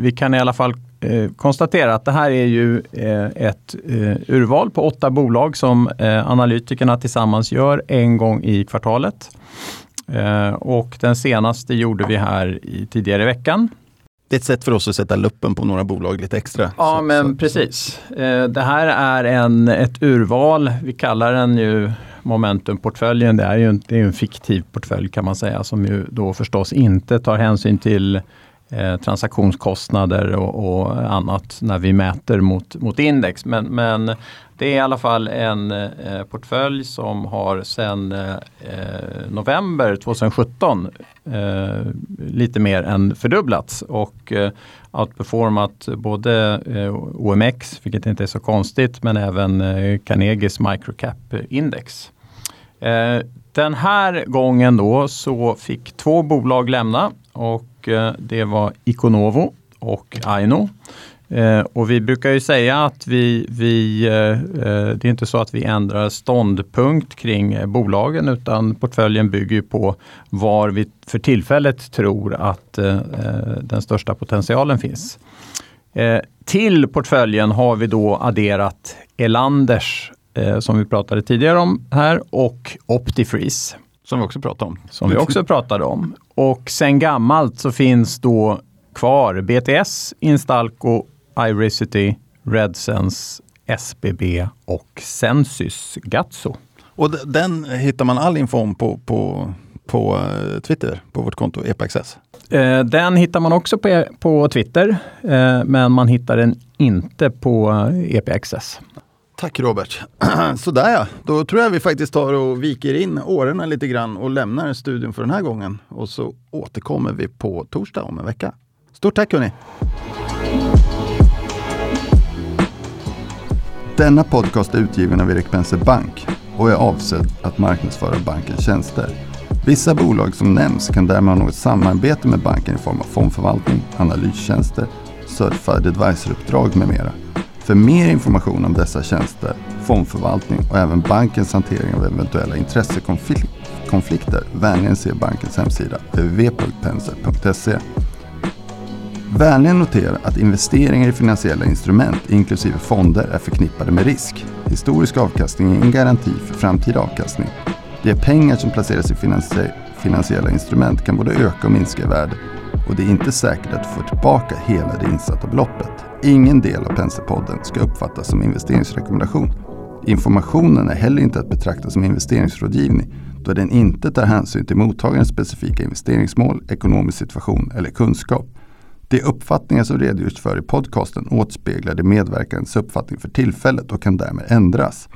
vi kan i alla fall konstatera att det här är ju eh, ett eh, urval på åtta bolag som eh, analytikerna tillsammans gör en gång i kvartalet. Eh, och den senaste gjorde vi här i, tidigare i veckan. Det är ett sätt för oss att sätta luppen på några bolag lite extra. Ja, så, men så. precis. Eh, det här är en, ett urval. Vi kallar den ju Momentumportföljen. Det är ju en, det är en fiktiv portfölj kan man säga som ju då förstås inte tar hänsyn till eh, transaktionskostnader och, och, annat när vi mäter mot, mot index. Men, men det är i alla fall en eh, portfölj som har sedan eh, november 2017 eh, lite mer än fördubblats och eh, outperformat både eh, OMX, vilket inte är så konstigt, men även eh, Carnegies microcap index. Eh, den här gången då så fick två bolag lämna och Eh, det var Iconovo och Aino. Eh, och vi brukar ju säga att vi, vi eh, det är inte så att vi ändrar ståndpunkt kring bolagen utan portföljen bygger på var vi för tillfället tror att den största potentialen finns. till portföljen har vi då adderat Elanders som vi pratade tidigare om här och Optifreeze. Som vi också pratade om. Som vi också pratade om. Och sen gammalt så finns då kvar BTS, Instalco, iRicity, RedSense, SBB och Sensys Gatso. Och den hittar man all info om på, på, på eh, Twitter, på vårt konto EPAccess? Eh, den hittar man också på, på Twitter, eh, men man hittar den inte på EPAccess. Tack Robert. [CLEARS THROAT] Sådär ja, då tror jag vi faktiskt tar och viker in åren lite grann och lämnar studion för den här gången. Och så återkommer vi på torsdag om en vecka. Stort tack hörni! Denna podcast är utgiven av Erik Penser Bank och är avsedd att marknadsföra bankens tjänster. Vissa bolag som nämns kan därmed ha något samarbete med banken i form av fondförvaltning, analystjänster, certified advisor-uppdrag med mera. För mer information om dessa tjänster, fondförvaltning och även bankens hantering av eventuella intressekonflikter vänligen se bankens hemsida www.penser.se. Vänligen notera att investeringar i finansiella instrument, inklusive fonder, är förknippade med risk. Historisk avkastning är ingen garanti för framtida avkastning. De pengar som placeras i finansiella instrument kan både öka och minska i värde och det är inte säkert att du får tillbaka hela det insatta beloppet. Ingen del av Penserpodden ska uppfattas som investeringsrekommendation. Informationen är heller inte att betrakta som investeringsrådgivning då den inte tar hänsyn till mottagarens specifika investeringsmål, ekonomisk situation eller kunskap. De uppfattningar som redogörs för i podcasten återspeglar de medverkandes uppfattning för tillfället och kan därmed ändras.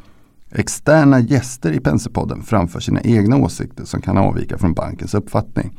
Externa gäster i Penserpodden framför sina egna åsikter som kan avvika från bankens uppfattning.